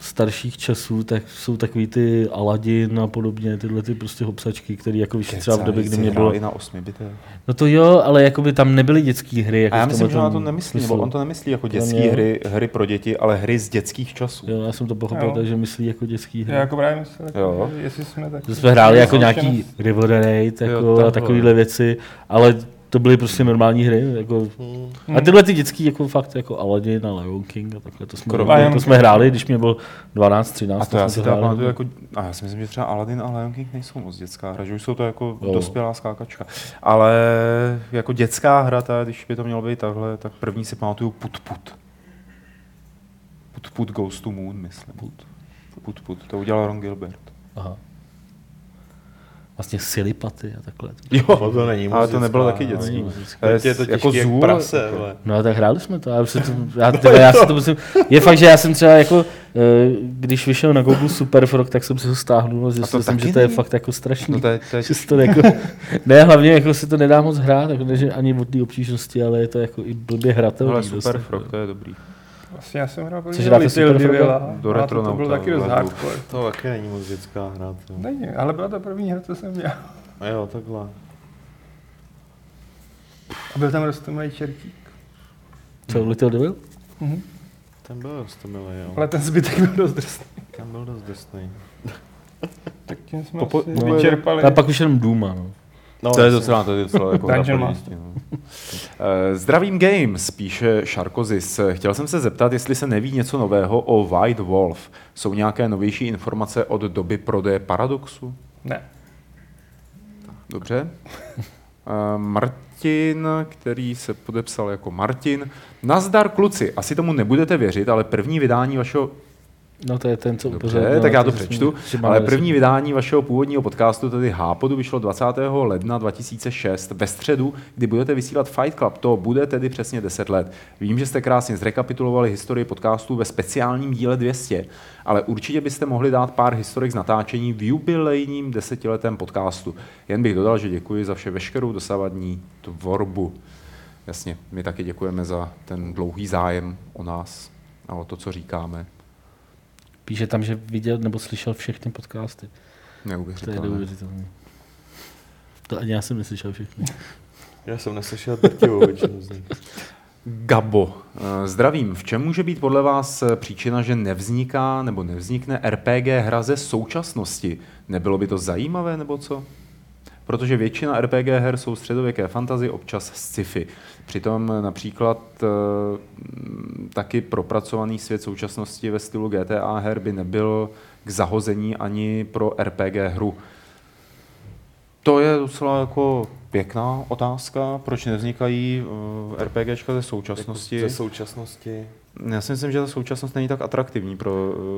starších časů, tak jsou takový ty Aladdin a podobně, tyhle ty prostě hopsačky, které jako vyšly třeba v době, kdy mě bylo... i na 8 bite. No to jo, ale jako by tam nebyly dětské hry. Jako A já myslím, že ona to nemyslí, smyslu. nebo on to nemyslí jako dětské hry, hry pro děti, ale hry z dětských časů. Jo, já jsem to pochopil Jo. tak, že myslí jako dětský hry. Já jako právě myslel, Jo. jako, jestli jsme tak... Že jsme hráli jako nějaký River Raid jako Jo, a takovéhle věci, ale to byly prostě normální hry. Jako, Hmm. a tyhle ty dětský jako fakt jako Aladdin a Lion King a takhle, to jsme, Kromě- to, to jsme hráli, když mě bylo 12, 13. A to já jsme si teda hráli. pamatuju jako, a já si myslím, že třeba Aladdin a Lion King nejsou moc dětská hra, že už jsou to jako Jo. dospělá skákačka. Ale jako dětská hra, ta, když by to mělo být takhle, tak první si pamatuju Put Put. Put Put Goes to Moon, myslím. Put. Put Put, to udělal Ron Gilbert. Aha. Vlastně silipaty a takhle. Jo, No, to není ale to nebylo taky no. dětský. Teď je to jako těžký jak prase, vole. No a tak hráli jsme to, já, se to, já, teda, já si to musím, je fakt, že já jsem třeba jako, eh, když vyšel na Google Superfrog, tak jsem si ho stáhnul a zjistil jsem, že to je není? fakt jako strašný. No to je, to je že se to jako, ne, hlavně jako se to nedá moc hrát, jako ne, že ani od té obtížnosti, ale je to jako i blbě hratelný. ale dost, super jako. frog, to je dobrý. Vlastně já jsem hrál Což hráte Little? Divila, Do a to, to bylo taky dost hardcore. To taky není moc dětská hra. To. Není, ale byla to první hra, co jsem dělal. A jo, takhle. A byl tam rostomilý čertík. Co, Little Devil? Mhm. Ten byl dost milý, jo. Ale ten zbytek byl dost drsný. Ten byl dost drsný. Tak tím jsme Popo- asi no, vyčerpali. A pak už jenom Duma, no. No, To je docela, to je docela jako Dungeon no. Eh, Zdravím Games, píše Šarkozis. Chtěl jsem se zeptat, jestli se neví něco nového o White Wolf. Jsou nějaké novější informace od doby prodeje Paradoxu? Ne. Dobře. Eh, Martin, který se podepsal jako Martin. Nazdar kluci, asi tomu nebudete věřit, ale první vydání vašeho No to je ten, co Dobře, tak já to přečtu. Ale první vydání vašeho původního podcastu, tedy Hápodu, vyšlo 20. ledna 2006 ve středu, kdy budete vysílat Fight Club. To bude tedy přesně 10 let. Vím, že jste krásně zrekapitulovali historii podcastu ve speciálním díle 200, ale určitě byste mohli dát pár historik z natáčení v jubilejním desetiletém podcastu. Jen bych dodal, že děkuji za vše veškerou dosavadní tvorbu. Jasně, my taky děkujeme za ten dlouhý zájem o nás a o to, co říkáme. Píše tam, že viděl nebo slyšel všechny podcasty. To je Neuvěřitelné. neuvěřitelné. To ani já jsem neslyšel všechny. Já jsem neslyšel drtivou většinu z nich. Gabo, eh, zdravím. V čem může být podle vás eh, příčina, že nevzniká nebo nevznikne RPG hra ze současnosti? Nebylo by to zajímavé nebo co? Protože většina RPG her jsou středověké fantazy, občas sci-fi. Přitom eh, například eh, taky propracovaný svět současnosti ve stylu GTA her by nebyl k zahození ani pro RPG hru. To je docela jako pěkná otázka, proč nevznikají uh, RPGčka ze současnosti. Jako ze současnosti. Já si myslím, že ta současnost není tak atraktivní pro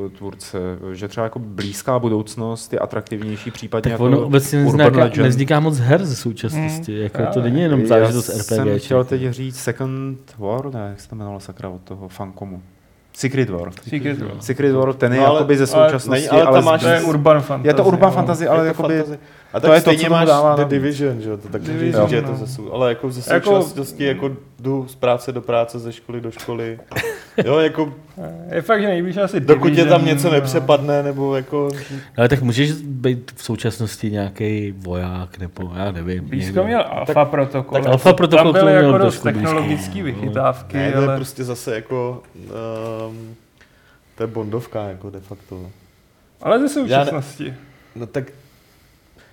uh, tvůrce, že třeba jako blízká budoucnost je atraktivnější, případně Tak jako ono obecně Urban nevzniká, Legend. nevzniká moc her ze současnosti. Hmm, jako to právě. není jenom záležitost Já RPG. jsem chtěl teď říct Second War, ne, jak se to jmenovalo sakra od toho Fankomu. Secret War. Secret World. Secret War, ten je No, ale- jakoby ze ale současnosti, není- ale ale, tam z- máš- To je urban fantasy. je to urban no. fantasy, ale Je to jakoby, fantasy. A to tak je to, co máš dává The Division, že jo, to tak Division, říct, že je to no. sou, ale jako ze Jako- současnosti jako jdu z práce do práce, ze školy do školy. Jo, jako Je fakt, že nejblíž asi dokud je tam Division, něco no. nepřepadne, nebo jako... Ale tak můžeš být v současnosti nějaký voják, nebo já nevím. Blízko někdo. měl Alpha Protocol. tak Alpha Protocol Tam to byly měl jako dost technologické no. vychytávky, Ne, to je ale... prostě zase jako... Um, to je bondovka, jako de facto. Ale ze současnosti. No tak,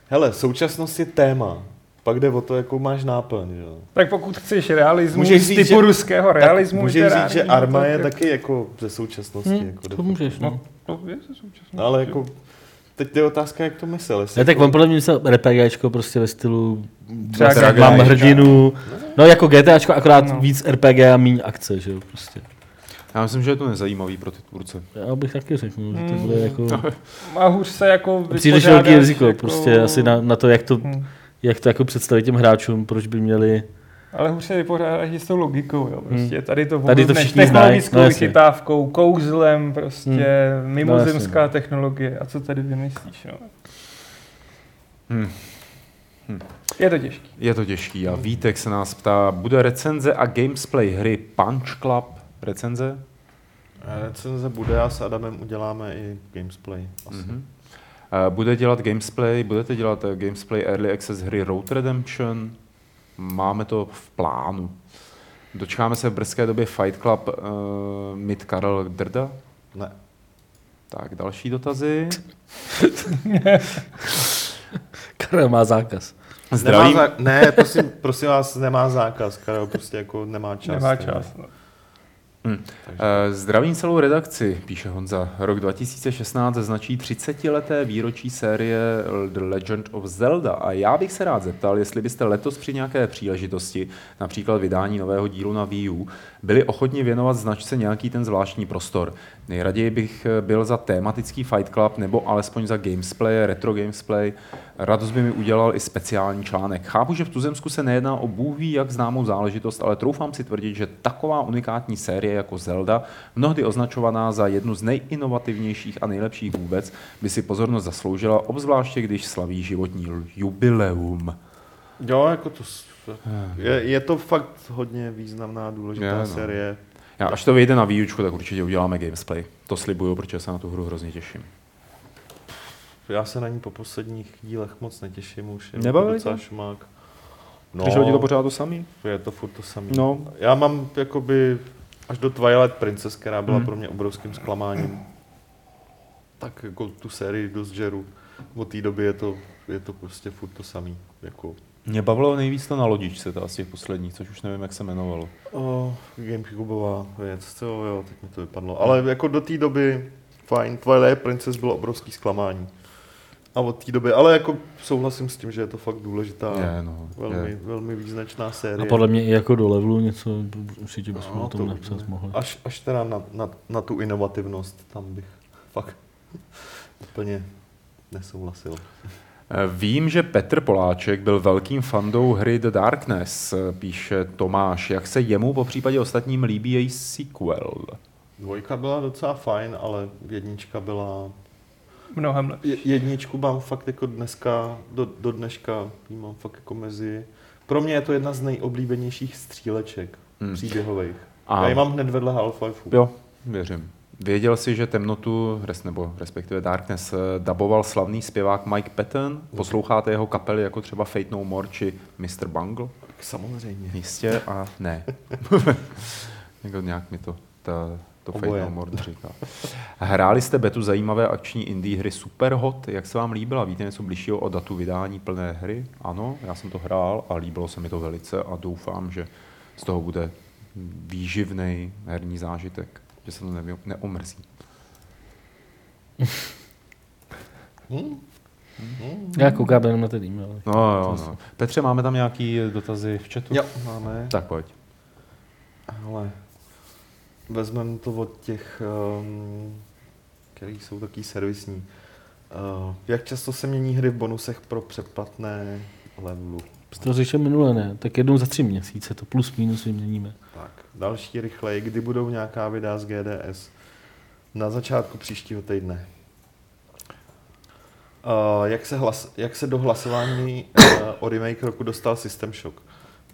hele, současnost je téma. Pak jde o to, jakou máš náplň, že jo. Tak pokud chceš realismus Můžeš říct, typu že- ruského realismu, můžeš říct, že literárního, Arma je taky jako ze současnosti. Hm, jako to facto. můžeš, no. No, to je ze současnosti. No, ale jako, teď je otázka, jak to myslel. Ne, tak jako, on podle mě myslel RPGčko prostě ve stylu Třeba mám hrdinu, no jako GTAčko, akorát No. víc RPG a méně akce, že jo, prostě. Já myslím, že je to nezajímavý pro ty tvůrce. Já bych taky řekl, že to Hmm. bude jako A hůř se jako příliš velký riziko, jako- prostě asi na, na to, jak to, Hm. jak to jako představit těm hráčům, proč by měli, Ale hůř se vypořádáš s tou logikou, jo. Prostě tady to Hmm. Tady to všichni znají, technologickou no jasně. vychytávkou, kouzlem, prostě Hmm. mimozemská No technologie. A co tady vymyslíš, no? Hm. Je to těžké. Je to těžký a Vítek se nás ptá, bude recenze a gamesplay hry Punch Club recenze? Recenze bude a s Adamem uděláme i gamesplay. Asi. Mhm. Eh, Bude dělat gamesplay, budete dělat eh, gamesplay Early Access hry Road Redemption? Máme to v plánu. Dočkáme se v brzké době Fight Club uh, Mid Karel Drda? Ne. Tak, další dotazy. Karel má zákaz. Zdravím. Nemá zá... Ne, prosím, prosím vás, nemá zákaz. Karel prostě jako nemá čas. Nemá čas. No. Hm. Takže- Eh, Zdravím celou redakci, píše Honza. Rok 2016 značí 30-leté výročí série The Legend of Zelda a já bych se rád zeptal, jestli byste letos při nějaké příležitosti, například vydání nového dílu na Wii U, byli ochotni věnovat značce nějaký ten zvláštní prostor. Nejraději bych eh, byl za tématický Fight Club nebo alespoň za gamesplay, retro gamesplay Radost by mi udělal i speciální článek. Chápu, že v Tuzemsku se nejedná o bůh ví, jak známou záležitost, ale troufám si tvrdit, že taková unikátní série jako Zelda, mnohdy označovaná za jednu z nejinovativnějších a nejlepších vůbec, by si pozornost zasloužila, obzvláště když slaví životní jubileum. Jo, jako to s- je, je to fakt hodně významná, důležitá Je, no. série. Já, až to vyjde na výučku, tak určitě uděláme gamesplay. To slibuju, protože se na tu hru hrozně těším. Já se na ní po posledních dílech moc netěším už. Je Nebavili to docela tě? šumák. No. Přišlo ti to pořád to samý? je to furt to samé. No. Já mám jakoby až do Twilight Princess, která byla Hmm. pro mě obrovským zklamáním. Tak jako tu sérii dost žeru. Od té doby je to, je to prostě furt to samý. Jako, Mě bavilo nejvíc to na lodičce, ta z těch posledních, což už nevím, jak se jmenovalo. oh, Gamecubová věc, co jo, teď mi to vypadlo. Ale jako do té doby, fajn, Twilight Princess bylo obrovský zklamání. A od té doby, ale jako souhlasím s tím, že je to fakt důležitá, Je, no, velmi, je. velmi význačná série. A podle mě i jako do levelu něco určitě bychom No, o tom to napsat mohli. Až, až teda na, na, na tu inovativnost, tam bych fakt úplně nesouhlasil. Vím, že Petr Poláček byl velkým fandou hry The Darkness, píše Tomáš. Jak se jemu po případě ostatním líbí její sequel? Dvojka byla docela fajn, ale jednička byla... Mnohem lepší. Je, jedničku mám fakt jako dneska, do, do dneška, jí mám fakt jako mezi... Pro mě je to jedna z nejoblíbenějších stříleček Hmm. příběhových. A- Já ji mám hned vedle Half-Life. Jo, věřím. Věděl jsi, že temnotu, res, nebo respektive Darkness, eh, daboval slavný zpěvák Mike Patton? Posloucháte jeho kapely jako třeba Fate No More či Mr. Bungle? Samozřejmě. Jistě a ne. jako nějak mi to, ta, to Fate Oboje. No More říká. Hráli jste betu zajímavé akční indie hry Superhot? Jak se vám líbila? Víte něco bližšího o datu vydání plné hry? Ano, já jsem to hrál a líbilo se mi to velice a doufám, že z toho bude výživný herní zážitek, že se to nevě- neomrzí. Hm? Hm? Já koukám jenom na ten e-mail. No, jo, no. Petře, máme tam nějaký dotazy v chatu? Jo, máme. Tak pojď. Ale vezmeme to od těch, um, který jsou taky servisní. Uh, jak často se mění hry v bonusech pro předplatné levelu? To řešil minule, ne? Tak jednou za tři měsíce, to plus minus vyměníme. Další rychleji, kdy budou nějaká videa z GDS? Na začátku příštího týdne. Uh, jak, se hlas, jak se do hlasování uh, o remake roku dostal System Shock?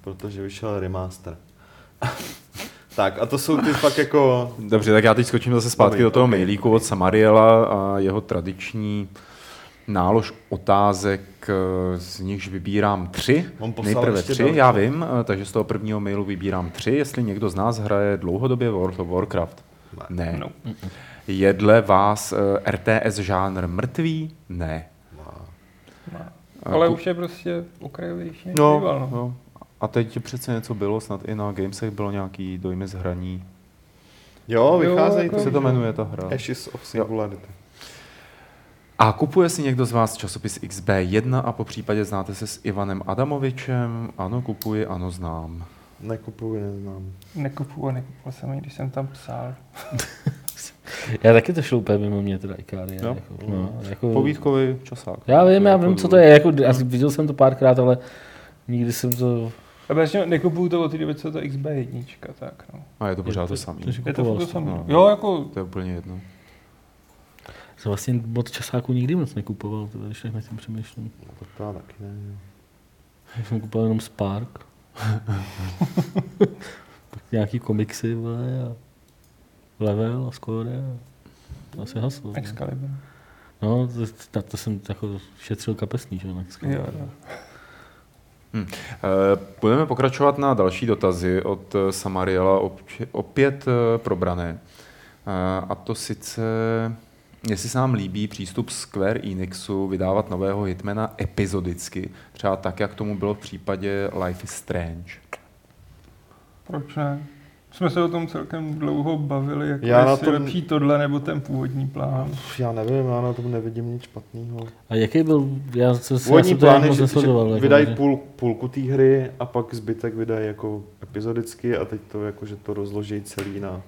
Protože vyšel remaster. tak a to jsou ty fakt jako... Dobře, tak já teď skočím zase zpátky Promiň, do toho ok. mailíku od Samariela a jeho tradiční nálož otázek, eh, z nichž vybírám tři. On Nejprve tři, další. já vím, eh, takže z toho prvního mailu vybírám tři. Jestli někdo z nás hraje dlouhodobě World of Warcraft. Ne. No. Je dle vás eh, RTS žánr mrtvý? Ne. A Ale už je prostě okrajovější než No, býval, no. no. A teď přece něco bylo, snad i na Gamesech bylo nějaký dojmy z hraní. Jo, Jo, vycházejí jako- Jak to. se to jmenuje ta hra? Ashes of Singularity. A kupuje si někdo z vás časopis XB1 a po případě znáte se s Ivanem Adamovičem? Ano, kupuji, ano, znám. Nekupuji, neznám. Nekupuju, nekupuju jsem když jsem tam psal. Já taky to šlo úplně mimo mě, teda Ikaria. Jo. Jako, no, jako, Povídkový časák. já vím, já Jako vím, co to je. Jako, asi viděl jsem to párkrát, ale nikdy jsem to... A vlastně nekupuju to od té doby, co je to XB1, tak no. A je to pořád to samé. to, že Je to furt to jsem. samé. no. Jo, jako To je úplně jedno. Jsem vlastně od časáku nikdy moc nekupoval, to když tak nad tím přemýšlím. No, tak to já taky ne. Já jsem kupoval jenom Spark. Pak nějaký komiksy, vole, a Level a Score a to asi haslo. no. Excalibur. No, to, to, to, jsem jako šetřil kapesní, že jo, na. Jo, jo. Hm. Eh, Budeme pokračovat na další dotazy od eh, Samariela, opě- opět eh, probrané. A to sice, jestli se nám líbí přístup Square Enixu vydávat nového Hitmana epizodicky, třeba tak, jak tomu bylo v případě Life is Strange. Proč ne? Jsme se o tom celkem dlouho bavili, jako Já na tom- lepší tohle nebo ten původní plán. Já nevím, já na tom nevidím nic špatného. A jaký byl, já, se, já Původní jsem plán je, že, že jako, vydají že- půl, půlku té hry a pak zbytek vydají jako epizodicky a teď to jako, že to rozloží celý na...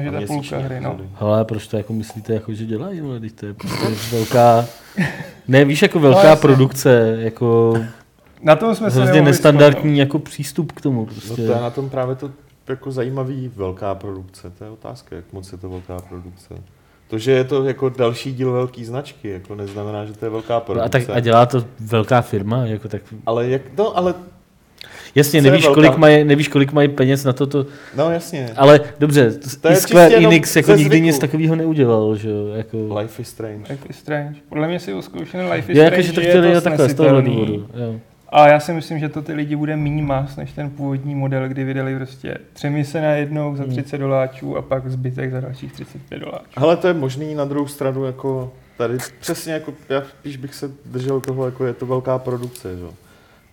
A že to je půlka hry, no. Hele, proč to jako myslíte, jako, že dělají, vole, když to je prostě velká... Ne, víš, jako No, velká jasně. produkce, jako Na tom jsme se hrozně nemohli nestandardní jako přístup k tomu. No Prostě. to je na tom právě to jako zajímavý velká produkce. To je otázka, jak moc je to velká produkce. To, že je to jako další díl velký značky, jako neznamená, že to je velká No produkce. a, tak, a dělá to velká firma, jako tak... Ale jak, no, ale, Jasně, je nevíš velká? kolik, mají, nevíš, kolik mají peněz na toto, no jasně. ale dobře, To je i Square Enix jako nikdy zvyku. nic takového neudělal, že jo, jako... Life is Strange. Life is Strange. Podle mě si oskoušený Life is Je Strange, jako, že to je chtěli dost takhle z nesitelný. důvodu. Jo. A já si myslím, že to ty lidi bude méně mas, než ten původní model, kdy vydali prostě tři mise na jednou za Hmm. 30 doláčů a pak zbytek za dalších 35 doláčů. Ale to je možný na druhou stranu, jako tady přesně jako, já spíš bych se držel toho, jako je to velká produkce, že?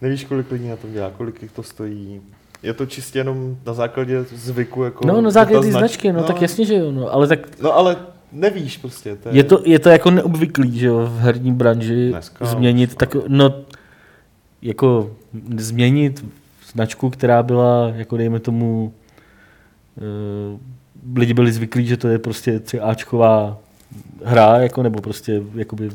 Nevíš, kolik lidí na tom dělá, kolik jich to stojí. Je to čistě jenom na základě zvyku, jako... No, na základě ta té znač- značky, no, tak jasně, že jo, no, ale tak No ale nevíš prostě. To je, je to, je to jako neobvyklý, že jo, v herní branži Dneska změnit tak, no, jako změnit značku, která byla, jako dejme tomu, uh, lidi byli zvyklí, že to je prostě třeba Ačková hra, jako, nebo prostě, jakoby,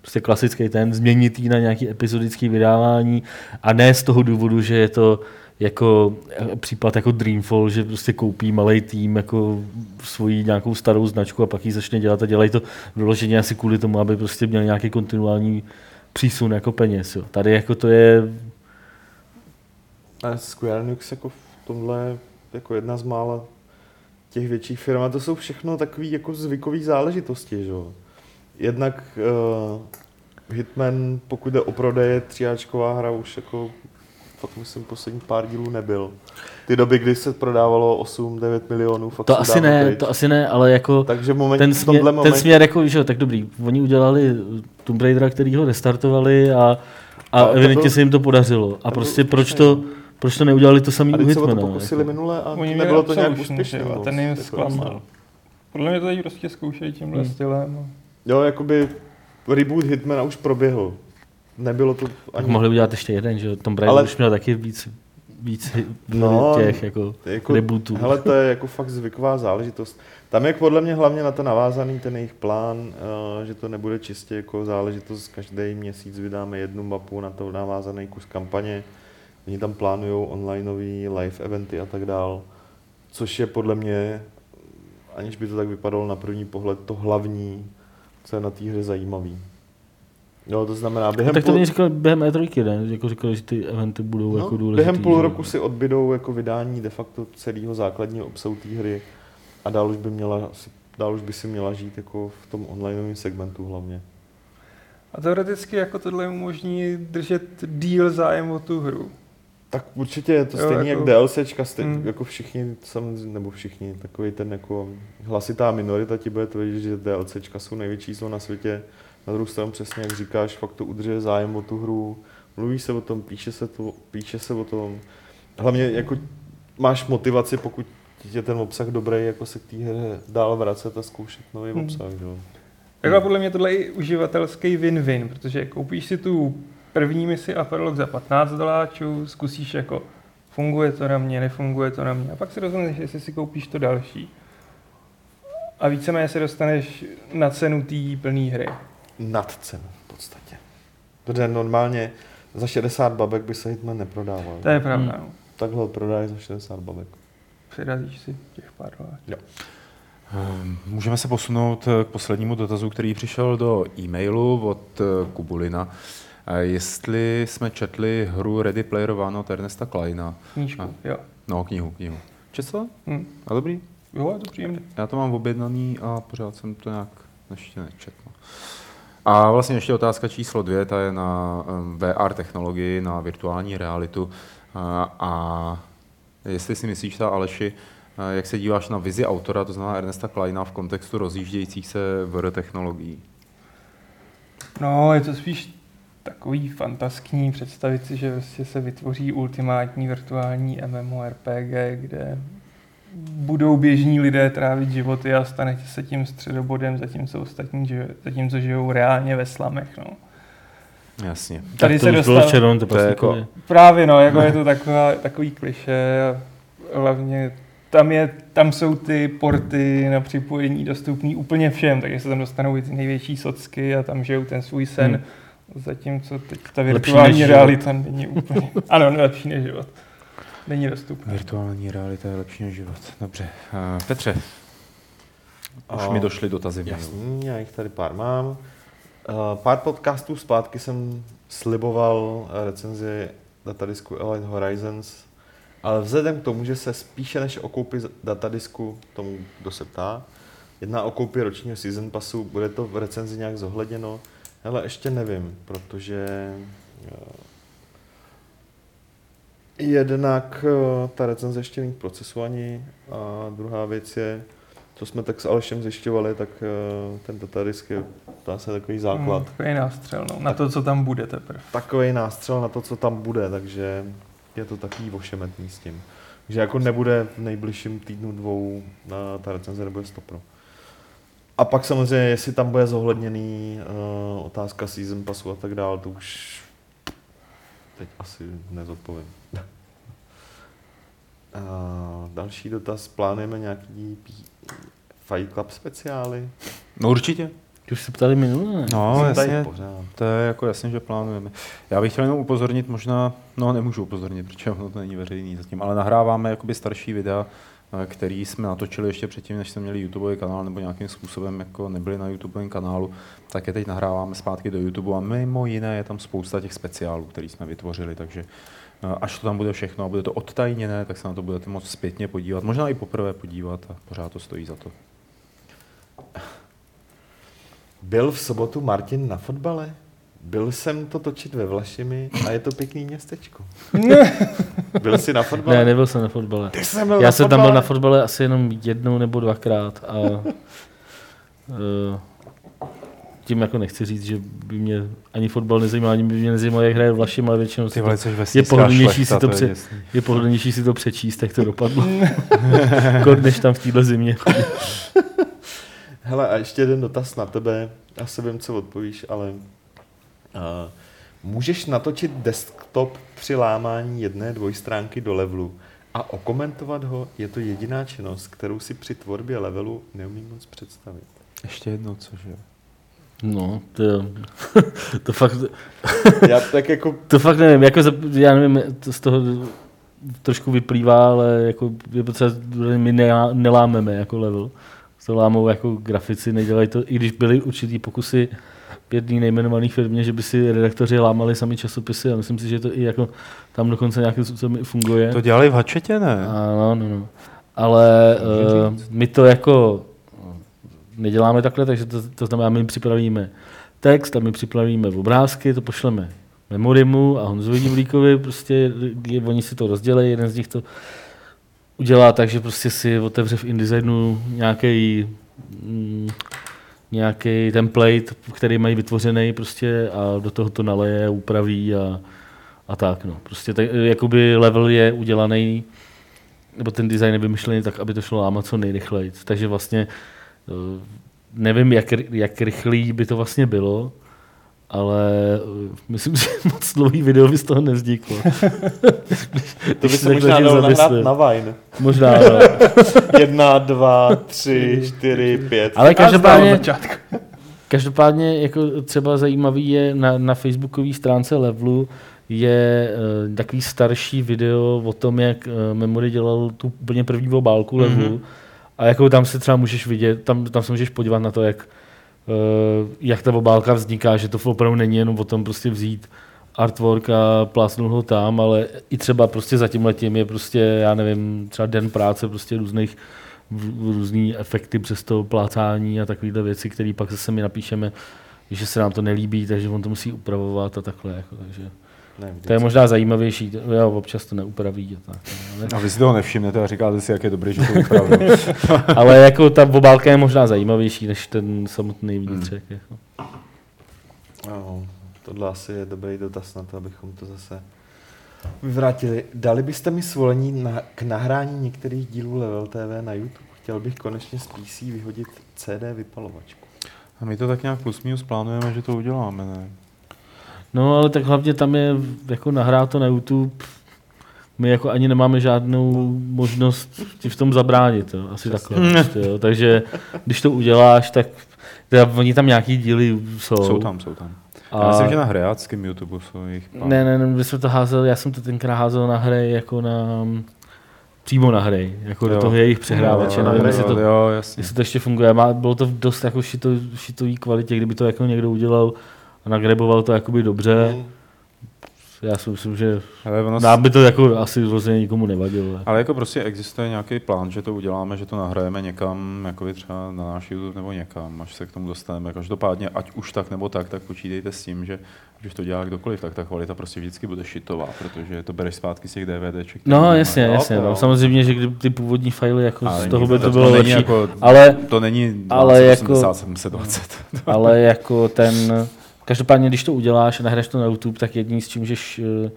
prostě klasický ten, změnit na nějaký epizodický vydávání a ne z toho důvodu, že je to jako eh, případ jako Dreamfall, že prostě koupí malý tým jako svoji nějakou starou značku a pak ji začne dělat a dělají to vyloženě asi kvůli tomu, aby prostě měl nějaký kontinuální přísun jako peněz. Jo. Tady jako to je, A Square Enix jako v tomhle jako jedna z mála těch větších firm. A to jsou všechno takové jako zvykové záležitosti, že jo. Jednak uh, Hitman, pokud jde o prodeje, tříáčková hra už jako fakt myslím poslední pár dílů nebyl. Ty doby, kdy se prodávalo 8-9 milionů, fakt to asi ne, pryč. to asi ne, ale jako Takže moment, ten, v směr, tomhle ten směr jako, že jo, tak dobrý, oni udělali Tomb Raidera, který ho restartovali a, a to evidentně byl- se jim to podařilo. A to prostě proč to, proč to neudělali to samý a u teď se o to Hitmana? pokusili jako. minule a Oni nebylo to nějak úspěšné. a ten jim jako zklamal. Podle mě to tady prostě zkoušejí tímhle Hmm. stylem. Jo, jakoby reboot Hitmana už proběhl. Nebylo to Tak ani... mohli udělat ještě jeden, že jo, Tomb Raider Ale- už měl taky víc, víc No, těch jako, jako, rebootů. hele, to je jako fakt zvyková záležitost. Tam je podle mě hlavně na to navázaný ten jejich plán, eh, že to nebude čistě jako záležitost, každý měsíc vydáme jednu mapu, na to navázaný kus kampaně. Oni tam plánují onlineový live eventy a tak dál, což je podle mě, aniž by to tak vypadalo na první pohled, to hlavní, co je na té hře zajímavý. Jo, to znamená, během No, tak to půl- oni říkali během E3, ne? Jako říkali, že ty eventy budou jako No, důležitý. během půl roku si odbydou jako vydání de facto celého základního obsahu té hry a dál už by měla, dál už by si měla žít jako v tom onlineovém segmentu hlavně. A teoreticky jako tohle umožní držet díl zájem o tu hru. Tak určitě je to Jo, stejně jako- jak DLCčka, stej, Mm. jako všichni, samozřejmě, nebo všichni, takový ten jako hlasitá minorita ti bude tvrdit, že DLCčka jsou největší zlo na světě. Na druhou stranu přesně jak říkáš, fakt to udržuje zájem o tu hru, mluví se o tom, píše se, to, píše se o tom. Hlavně jako máš motivaci, pokud je ten obsah dobrý, jako se k té hře dál vracet a zkoušet nový Hmm. obsah. Jo. Jako podle mě tohle je i uživatelský win-win, protože koupíš si tu první misi Aperlog za 15 doláčů, zkusíš jako funguje to na mě, nefunguje to na mě a pak si rozhodneš, jestli si koupíš to další. A víceméně se dostaneš na cenu té plné hry. Nad cenu v podstatě. Protože normálně za 60 babek by se Hitman neprodával. To je pravda. Hmm. no. Takhle ho prodají za 60 babek. Přirazíš si těch pár doláčů. Ehm, Můžeme se posunout k poslednímu dotazu, který přišel do e-mailu od eh, Kubulina. Eh, Jestli jsme četli hru Ready Player One od Ernesta Kleina. Knížku, A. jo. No, knihu, knihu. Četl? Hm. A dobrý? Jo, je to příjemný. Já to mám objednaný a pořád jsem to nějak ještě nečetl. A vlastně ještě otázka číslo dvě, ta je na VR technologii, na virtuální realitu. A, a jestli si myslíš, ta Aleši, a jak se díváš na vizi autora, to znamená Ernesta Kleina, v kontextu rozjíždějících se VR technologií? No, je to spíš takový fantaskní představit si, že prostě se vytvoří ultimátní virtuální MMORPG, kde budou běžní lidé trávit životy a stanete se tím středobodem, zatímco ostatní, žij- zatímco žijou reálně ve slamech. No. Jasně. Tady tak to se dostal- bylo černo, to, To je prostě jako- jako... Právě no, jako je to taková, takový kliše a hlavně tam, je, tam jsou ty porty na připojení dostupný úplně všem, takže se tam dostanou i ty největší socky a tam žijou ten svůj sen. Hmm. Zatímco teď ta virtuální realita život. není úplně... ano, lepší než život. Není dostupná. Virtuální realita je lepší než život. Dobře. Uh, Petře, už mi došly dotazy. Jasný, já jich tady pár mám. Uh, pár podcastů zpátky jsem sliboval recenzi datadisku Elite Horizons, ale vzhledem k tomu, že se spíše než o koupi datadisku tomu, kdo se ptá, jedná o koupi ročního season passu, bude to v recenzi nějak zohledněno? Ale ještě nevím, protože uh, jednak uh, ta recenze ještě není k procesu ani a druhá věc je, co jsme tak s Alešem zjišťovali, tak uh, ten datadisk je se takový základ. Hmm, takový nástřel, no, na to, co tam bude teprve. Takový nástřel na to, co tam bude, takže je to takový ošemetný s tím. Takže jako nebude v nejbližším týdnu dvou na ta recenze nebude stopro. A pak samozřejmě, jestli tam bude zohledněný uh, otázka season passu a tak dále, to už teď asi nezodpovím. uh, další dotaz, plánujeme nějaký Fight Club speciály? No určitě. Ty už se ptali minule. No, jasně, to je jako jasně, že plánujeme. Já bych chtěl jenom upozornit, možná, no nemůžu upozornit, protože ono to není veřejný zatím, ale nahráváme jakoby starší videa, který jsme natočili ještě předtím, než jsme měli YouTube kanál nebo nějakým způsobem jako nebyli na YouTube kanálu, tak je teď nahráváme zpátky do YouTube a mimo jiné je tam spousta těch speciálů, které jsme vytvořili, takže až to tam bude všechno a bude to odtajněné, tak se na to budete moct zpětně podívat, možná i poprvé podívat a pořád to stojí za to. Byl v sobotu Martin na fotbale? Byl jsem to točit ve Vlašimi a je to pěkný městečko. byl jsi na fotbale? Ne, nebyl jsem na fotbale. Ty jsem byl Já na jsem fotbale? tam byl na fotbale asi jenom jednou nebo dvakrát a uh, tím jako nechci říct, že by mě ani fotbal nezajímal, ani by mě nezajímalo, jak hraje Vlašim, ale většinou Ty vole, je pohodlnější si to, pře- je pohodlnější si to přečíst, jak to dopadlo. Kod než tam v téhle zimě. Hele, a ještě jeden dotaz na tebe. Já se vím, co odpovíš, ale můžeš natočit desktop při lámání jedné dvojstránky do levelu a okomentovat ho, je to jediná činnost, kterou si při tvorbě levelu neumím moc představit. Ještě jedno, cože? No, to, to fakt... já tak jako... To fakt nevím, jako, já nevím, to z toho trošku vyplývá, ale jako je potřeba, my nelámeme jako level to lámou jako grafici, nedělají to, i když byly určitý pokusy v jedné nejmenované firmě, že by si redaktoři lámali sami časopisy a myslím si, že to i jako tam dokonce nějakým způsobem funguje. To dělali v Hačetě, ne? Ano, no, no. Ale uh, my to jako neděláme takhle, takže to, to znamená, my připravíme text a my připravíme obrázky, to pošleme Memorimu a Honzovi Divlíkovi, prostě oni si to rozdělejí, jeden z nich to udělá tak, že prostě si otevře v InDesignu nějaký mm, nějaký template, který mají vytvořený prostě a do toho to naleje, upraví a, a tak. No. Prostě tak, jakoby level je udělaný, nebo ten design je vymyšlený tak, aby to šlo lámat co nejrychleji. Takže vlastně eh, nevím, jak, jak rychlý by to vlastně bylo, ale uh, myslím, že moc dlouhý video by z toho nevzniklo. to by se možná dalo nahrát na Vine. Možná, no. Jedna, dva, tři, čtyři, pět. Ale každopádně, každopádně jako třeba zajímavý je na, na facebookové stránce Levelu je uh, takový starší video o tom, jak uh, Memory dělal tu úplně první obálku mm-hmm. Levelu. A jako tam se třeba můžeš vidět, tam, tam se můžeš podívat na to, jak Eh, jak ta obálka vzniká, že to opravdu není jenom o tom prostě vzít artwork a plásnout ho tam, ale i třeba prostě za tím letím je prostě, já nevím, třeba den práce prostě různých různý efekty přes to plácání a takovéhle věci, které pak zase my napíšeme, že se nám to nelíbí, takže on to musí upravovat a takhle. Jako, takže. Ne, to je možná zajímavější, jo, občas to neupraví. Tak, ale... A vy si toho nevšimnete a říkáte si, jak je dobrý, že to upraví. ale jako ta obálka je možná zajímavější, než ten samotný vnitřek. Hmm. Jako. No, tohle asi je dobrý dotaz na to, abychom to zase vyvrátili. Dali byste mi svolení na, k nahrání některých dílů Level TV na YouTube? Chtěl bych konečně z PC vyhodit CD vypalovačku. A my to tak nějak plus minus plánujeme, že to uděláme, ne? No ale tak hlavně tam je jako nahrát to na YouTube, my jako ani nemáme žádnou možnost ti v tom zabránit, jo. asi takhle. Prostě, jo. Takže když to uděláš, tak teda, oni tam nějaký díly jsou. Jsou tam, jsou tam. A... Já myslím, že na hráckém YouTube jsou jich pár. Ne, ne, ne, my jsme to házel, já jsem to tenkrát házel na hry jako na přímo na hry, jako jo. do toho jejich přehrávače, nevím, jestli to, jo, jasně. jestli to ještě funguje. Má, bylo to v dost jako šito, šitový kvalitě, kdyby to jako někdo udělal a nagreboval to jakoby dobře. Mm. Já si myslím, že Ale ono nám by to jako asi rozhodně nikomu nevadilo. Ale jako prostě existuje nějaký plán, že to uděláme, že to nahrajeme někam, jako třeba na náš YouTube nebo někam, až se k tomu dostaneme. Každopádně, ať už tak nebo tak, tak počítejte s tím, že když to dělá kdokoliv, tak ta kvalita prostě vždycky bude šitová, protože to bereš zpátky z těch DVDček. No jasně, no, jasně. to No, samozřejmě, že kdyby ty původní fajly, jako Ale z toho by není- to bylo lepší. Jako, ale- to není ale 20, jako- 80, 720. ale jako ten, každopádně, když to uděláš a nahraješ to na YouTube, tak jedný s čím, že š-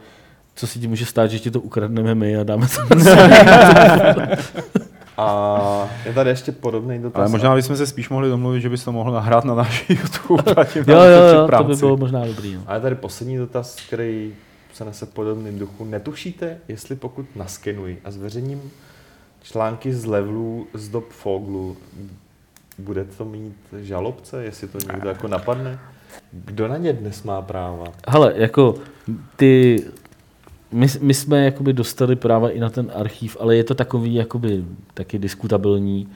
co si ti může stát, že ti to ukradneme my a dáme to A je tady ještě podobný dotaz. Ale možná bychom se spíš mohli domluvit, že bys to mohl nahrát na náš YouTube. Jo, jo, jo, to by bylo možná dobrý. No. A je tady poslední dotaz, který se nese podobným duchu. Netušíte, jestli pokud naskenuji a zveřejním články z levelů z dob Foglu, bude to mít žalobce, jestli to někdo jako napadne? Kdo na ně dnes má práva? Hele, jako ty, my, my jsme jakoby dostali práva i na ten archív, ale je to takový jakoby taky diskutabilní.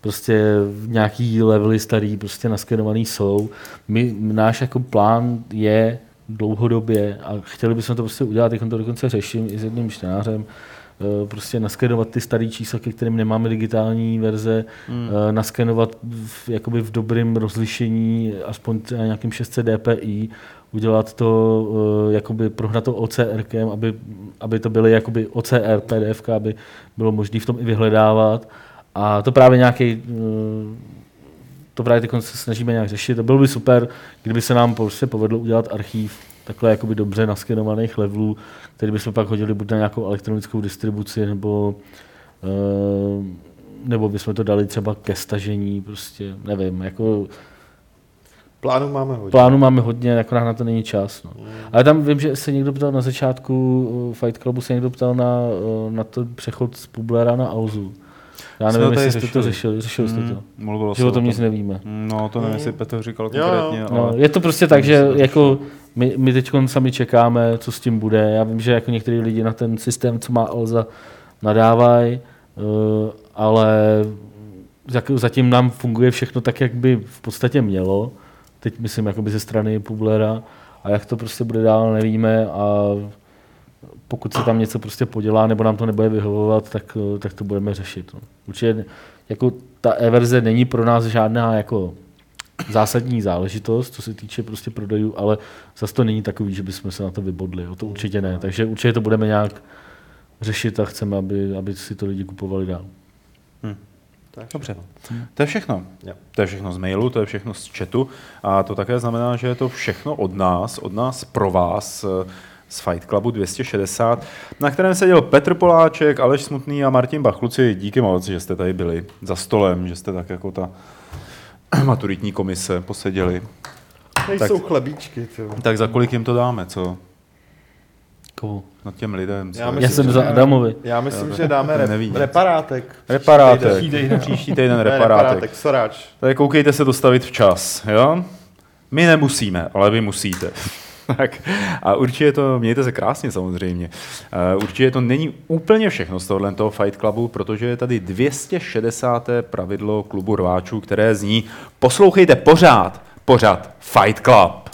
Prostě nějaký levely starý, prostě naskenovaný jsou. My, náš jako plán je dlouhodobě a chtěli bychom to prostě udělat, jak to dokonce řeším i s jedním čtenářem, prostě naskenovat ty staré čísla, ke kterým nemáme digitální verze, hmm. naskenovat v, jakoby v dobrém rozlišení, aspoň třeba nějakým 600 dpi, udělat to, eh, jakoby prohnat to OCR, aby, aby to byly jakoby OCR PDF, aby bylo možné v tom i vyhledávat. A to právě nějaký to právě teď se snažíme nějak řešit. To bylo by super, kdyby se nám prostě povedlo udělat archív takhle jakoby dobře naskenovaných levelů, který bychom pak hodili buď na nějakou elektronickou distribuci, nebo, eh, nebo bychom to dali třeba ke stažení, prostě nevím, jako Plánu máme hodně. plánu máme hodně, akorát na to není čas. No. Ale tam vím, že se někdo ptal na začátku eh, Fight Clubu, se někdo ptal na, eh, na to přechod z Publera na Auzu. Já nevím, jestli jste to řešili. řešili, jste to. Mm, mluvilo Že o tom nic nevíme. No, to nevím, jestli Petr říkal Jo, jo. konkrétně, No, ale... je to prostě tak, že jako my, my teď sami čekáme, co s tím bude. Já vím, že jako některý lidi na ten systém, co má Alza, nadávají, uh, ale zatím nám funguje všechno tak, jak by v podstatě mělo. Teď myslím jakoby ze strany Publera. A jak to prostě bude dál, nevíme. A pokud se tam něco prostě podělá, nebo nám to nebude vyhovovat, tak, eh, tak to budeme řešit. No. Určitě jako ta e-verze není pro nás žádná jako zásadní záležitost, co se týče prostě prodejů, ale zase to není takový, že bychom se na to vybodli. Jo? To určitě ne. Takže určitě to budeme nějak řešit a chceme, aby, aby si to lidi kupovali dál. Tak Dobře. všechno. To je všechno. Jo. To je všechno z mailu, to je všechno z chatu a to také znamená, že je to všechno od nás, od nás pro vás eh, z Fight Clubu 260, na kterém seděl Petr Poláček, Aleš Smutný a Martin Bach. Kluci, díky moc, že jste tady byli za stolem, že jste tak jako ta maturitní komise poseděli. Nejsou chlebíčky, ty. vole. Tak za kolik jim to dáme, co? Komu? No těm lidem. Co? Já Já Myslím, jsem že za. Adamovi. Já myslím, Jo, že dáme rep, reparátek. Reparátek. Příští týden. Příští týden Ne, reparátek. soráč. Tak koukejte se dostavit včas, jo? My nemusíme, ale vy musíte. Tak a určitě to, mějte se krásně samozřejmě. Uh, určitě to není úplně všechno z tohohle toho Fight Clubu, protože je tady 260. pravidlo klubu rváčů, které zní poslouchejte pořád, pořád Fight Club.